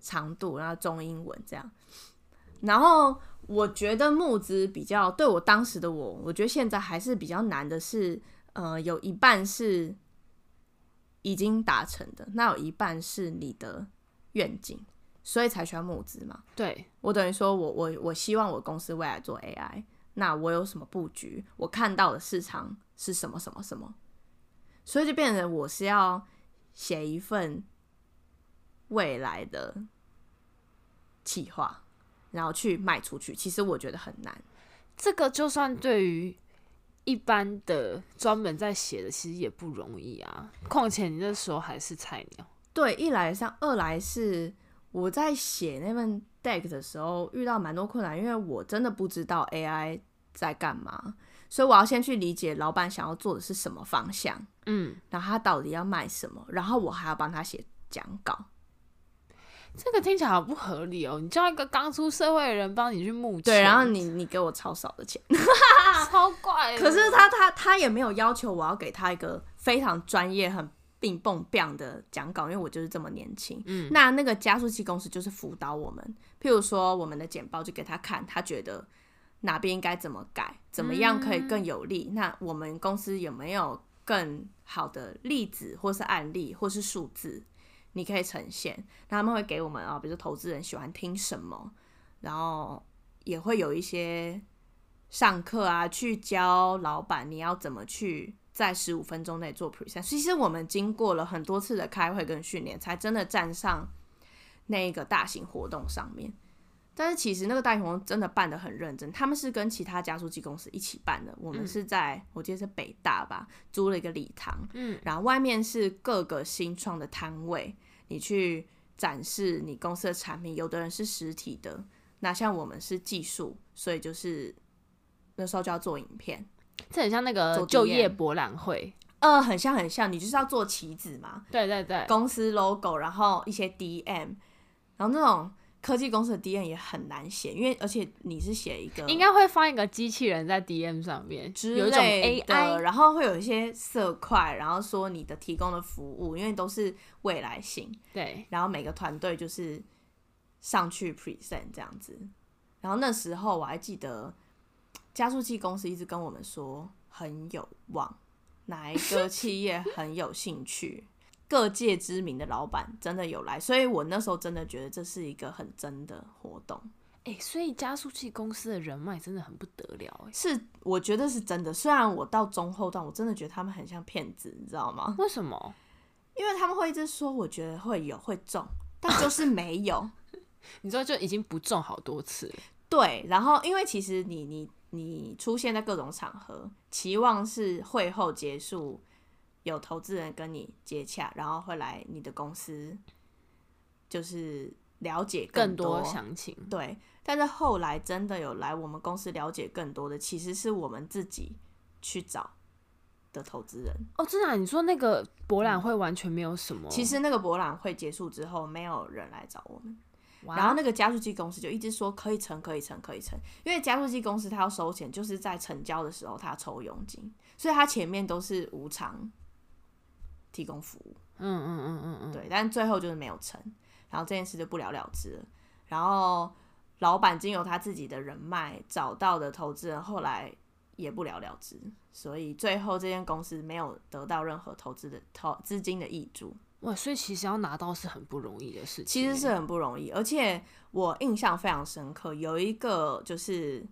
[SPEAKER 1] 长度，然后中英文这样，然后我觉得募资比较对我当时的我，我觉得现在还是比较难的是，呃，有一半是已经达成的，那有一半是你的。愿景，所以才需要募资嘛。
[SPEAKER 2] 对，
[SPEAKER 1] 我等于说我我我希望我公司未来做 AI，那我有什么布局？我看到的市场是什么什么什么，所以就变成我是要写一份未来的企划，然后去卖出去。其实我觉得很难。
[SPEAKER 2] 这个就算对于一般的专门在写的，其实也不容易啊。况且你那时候还是菜鸟。
[SPEAKER 1] 对，一来像二来是我在写那份 deck 的时候遇到蛮多困难，因为我真的不知道 AI 在干嘛，所以我要先去理解老板想要做的是什么方向，嗯，然后他到底要卖什么，然后我还要帮他写讲稿。
[SPEAKER 2] 这个听起来好不合理哦！你叫一个刚出社会的人帮你去募钱，
[SPEAKER 1] 对，然后你你给我超少的钱，
[SPEAKER 2] 超怪。
[SPEAKER 1] 可是他他他也没有要求我要给他一个非常专业很。并蹦蹦的讲稿，因为我就是这么年轻。嗯，那那个加速器公司就是辅导我们，譬如说我们的简报就给他看，他觉得哪边应该怎么改，怎么样可以更有利。嗯，那我们公司有没有更好的例子，或是案例，或是数字，你可以呈现？那他们会给我们啊，比如说投资人喜欢听什么，然后也会有一些上课啊，去教老板你要怎么去。在十五分钟内做 present，其实我们经过了很多次的开会跟训练，才真的站上那个大型活动上面。但是其实那个大型活动真的办得很认真，他们是跟其他加速器公司一起办的。我们是在、嗯、我记得是北大吧，租了一个礼堂，嗯，然后外面是各个新创的摊位，你去展示你公司的产品。有的人是实体的，那像我们是技术，所以就是那时候就要做影片。
[SPEAKER 2] 这很像那个就业博览会，
[SPEAKER 1] 呃，很像很像，你就是要做旗子嘛，
[SPEAKER 2] 对对对，
[SPEAKER 1] 公司 logo，然后一些 DM，然后那种。科技公司的 DM 也很难写，因为而且你是写一个，
[SPEAKER 2] 应该会放一个机器人在 DM 上面，有一种 AI，
[SPEAKER 1] 然后会有一些色块，然后说你的提供的服务，因为都是未来性，
[SPEAKER 2] 对，
[SPEAKER 1] 然后每个团队就是上去 present 这样子，然后那时候我还记得加速器公司一直跟我们说很有望，哪一个企业很有兴趣。各界知名的老板真的有来，所以我那时候真的觉得这是一个很真的活动。
[SPEAKER 2] 哎、欸，所以加速器公司的人脉真的很不得了。
[SPEAKER 1] 是，我觉得是真的。虽然我到中后段，我真的觉得他们很像骗子，你知道吗？
[SPEAKER 2] 为什么？
[SPEAKER 1] 因为他们会一直说，我觉得会有会中，但就是 没有。
[SPEAKER 2] 你知道，就已经不中好多次。
[SPEAKER 1] 对，然后因为其实你你你出现在各种场合，期望是会后结束。有投资人跟你接洽，然后会来你的公司，就是了解更多
[SPEAKER 2] 详情。
[SPEAKER 1] 对，但是后来真的有来我们公司了解更多的，其实是我们自己去找的投资人。
[SPEAKER 2] 哦，真的啊？你说那个博览会完全没有什么？
[SPEAKER 1] 其实那个博览会结束之后，没有人来找我们。然后那个加速器公司就一直说可以成，可以成，可以成。因为加速器公司他要收钱，就是在成交的时候他抽佣金，所以他前面都是无偿。提供服务，
[SPEAKER 2] 嗯嗯嗯嗯嗯，
[SPEAKER 1] 对，但最后就是没有成，然后这件事就不了了之了。然后老板经由他自己的人脉找到的投资人，后来也不了了之，所以最后这间公司没有得到任何投资的投资金的益助。
[SPEAKER 2] 哇，所以其实要拿到是很不容易的事情，
[SPEAKER 1] 其实是很不容易，而且我印象非常深刻，有一个就是。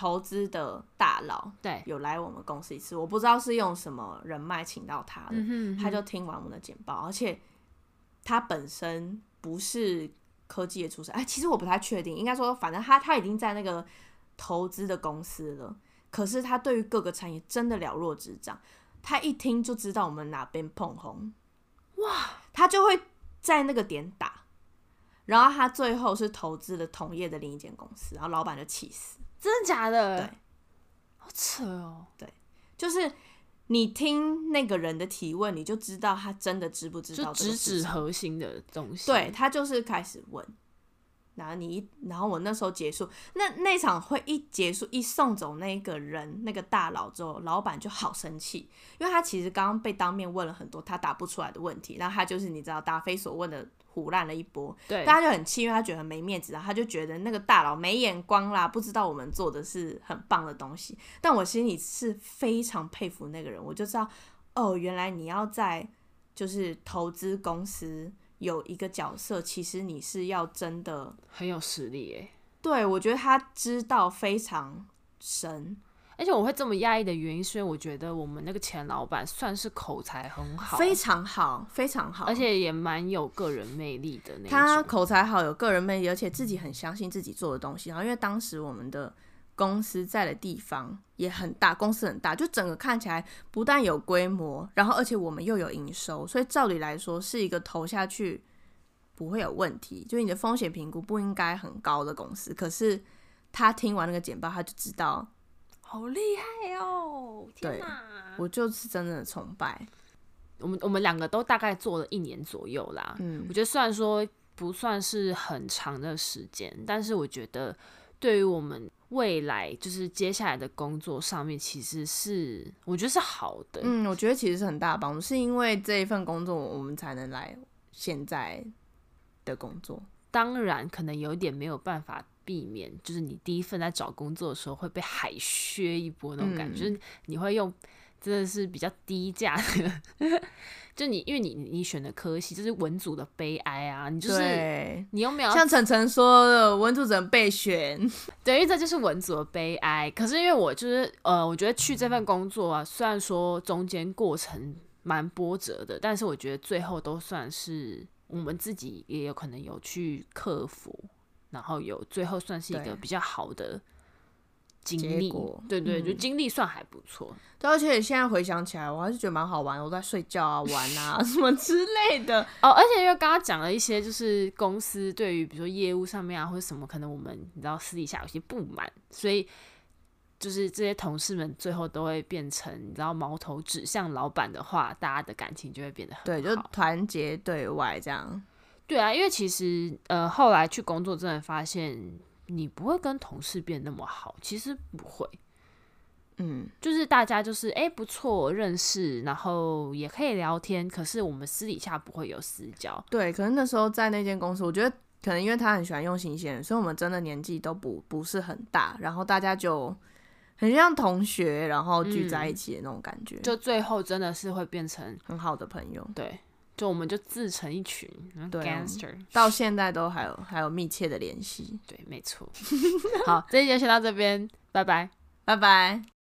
[SPEAKER 1] 投资的大佬
[SPEAKER 2] 对，
[SPEAKER 1] 有来我们公司一次，我不知道是用什么人脉请到他的，嗯哼嗯哼，他就听完我们的简报，而且他本身不是科技的出身，哎，其实我不太确定，应该说反正他他已经在那个投资的公司了，可是他对于各个产业真的了若指掌，他一听就知道我们哪边碰红，哇，他就会在那个点打，然后他最后是投资了同业的另一间公司，然后老板就气死。
[SPEAKER 2] 真的假的？
[SPEAKER 1] 对，
[SPEAKER 2] 好扯哦。
[SPEAKER 1] 对，就是你听那个人的提问，你就知道他真的知不知道，
[SPEAKER 2] 直指核心的东西。
[SPEAKER 1] 对，他就是开始问。然后你，然后我那时候结束，那那场会一结束，一送走那个人，那个大佬之后，老板就好生气，因为他其实刚刚被当面问了很多他答不出来的问题，然后他就是你知道答非所问的唬烂了一波，
[SPEAKER 2] 对，
[SPEAKER 1] 大家就很气，因为他觉得很没面子，然后他就觉得那个大佬没眼光啦，不知道我们做的是很棒的东西。但我心里是非常佩服那个人，我就知道哦，原来你要在就是投资公司。有一个角色，其实你是要真的
[SPEAKER 2] 很有实力诶。
[SPEAKER 1] 对，我觉得他知道非常深，
[SPEAKER 2] 而且我会这么压抑的原因，是因为我觉得我们那个前老板算是口才很好，
[SPEAKER 1] 非常好，非常好，
[SPEAKER 2] 而且也蛮有个人魅力的那种。
[SPEAKER 1] 他口才好，有个人魅力，而且自己很相信自己做的东西。然后，因为当时我们的。公司在的地方也很大，公司很大，就整个看起来不但有规模，然后而且我们又有营收，所以照理来说是一个投下去不会有问题，就是你的风险评估不应该很高的公司。可是他听完那个简报，他就知道，
[SPEAKER 2] 好厉害哦！天哪，
[SPEAKER 1] 我就是真的崇拜。
[SPEAKER 2] 我们我们两个都大概做了一年左右啦，嗯，我觉得虽然说不算是很长的时间，但是我觉得对于我们。未来就是接下来的工作上面，其实是我觉得是好的。
[SPEAKER 1] 嗯，我觉得其实是很大的帮助，是因为这一份工作，我们才能来现在的工作。
[SPEAKER 2] 当然，可能有一点没有办法避免，就是你第一份在找工作的时候会被海削一波那种感觉，嗯、就是你会用。真的是比较低价的，就你，因为你你选的科系就是文组的悲哀啊，你就是你又没有
[SPEAKER 1] 像晨晨说的文组只能备选，
[SPEAKER 2] 对，因为这就是文组的悲哀。可是因为我就是呃，我觉得去这份工作啊，虽然说中间过程蛮波折的，但是我觉得最后都算是我们自己也有可能有去克服然后有最后算是一个比较好的经历，
[SPEAKER 1] 果
[SPEAKER 2] 对对，就经历算还不错。
[SPEAKER 1] 对，而且现在回想起来，我还是觉得蛮好玩。我在睡觉啊、玩啊 什么之类的。
[SPEAKER 2] 哦，而且因为刚刚讲了一些，就是公司对于比如说业务上面啊，或者什么，可能我们你知道私底下有些不满，所以就是这些同事们最后都会变成你知道矛头指向老板的话，大家的感情就会变得很好。
[SPEAKER 1] 对，就团结对外这样。
[SPEAKER 2] 对啊，因为其实呃后来去工作，真的发现你不会跟同事变那么好，其实不会。嗯，就是大家就是哎、欸、不错认识，然后也可以聊天，可是我们私底下不会有私交。
[SPEAKER 1] 对，可能那时候在那间公司，我觉得可能因为他很喜欢用新鲜人，所以我们真的年纪都不不是很大，然后大家就很像同学，然后聚在一起的那种感觉，嗯、
[SPEAKER 2] 就最后真的是会变成
[SPEAKER 1] 很好的朋友。
[SPEAKER 2] 对，就我们就自成一群，
[SPEAKER 1] 对，Gangster，到现在都还有还有密切的联系。
[SPEAKER 2] 对，没错。好，这一节先到这边，拜拜，
[SPEAKER 1] 拜拜。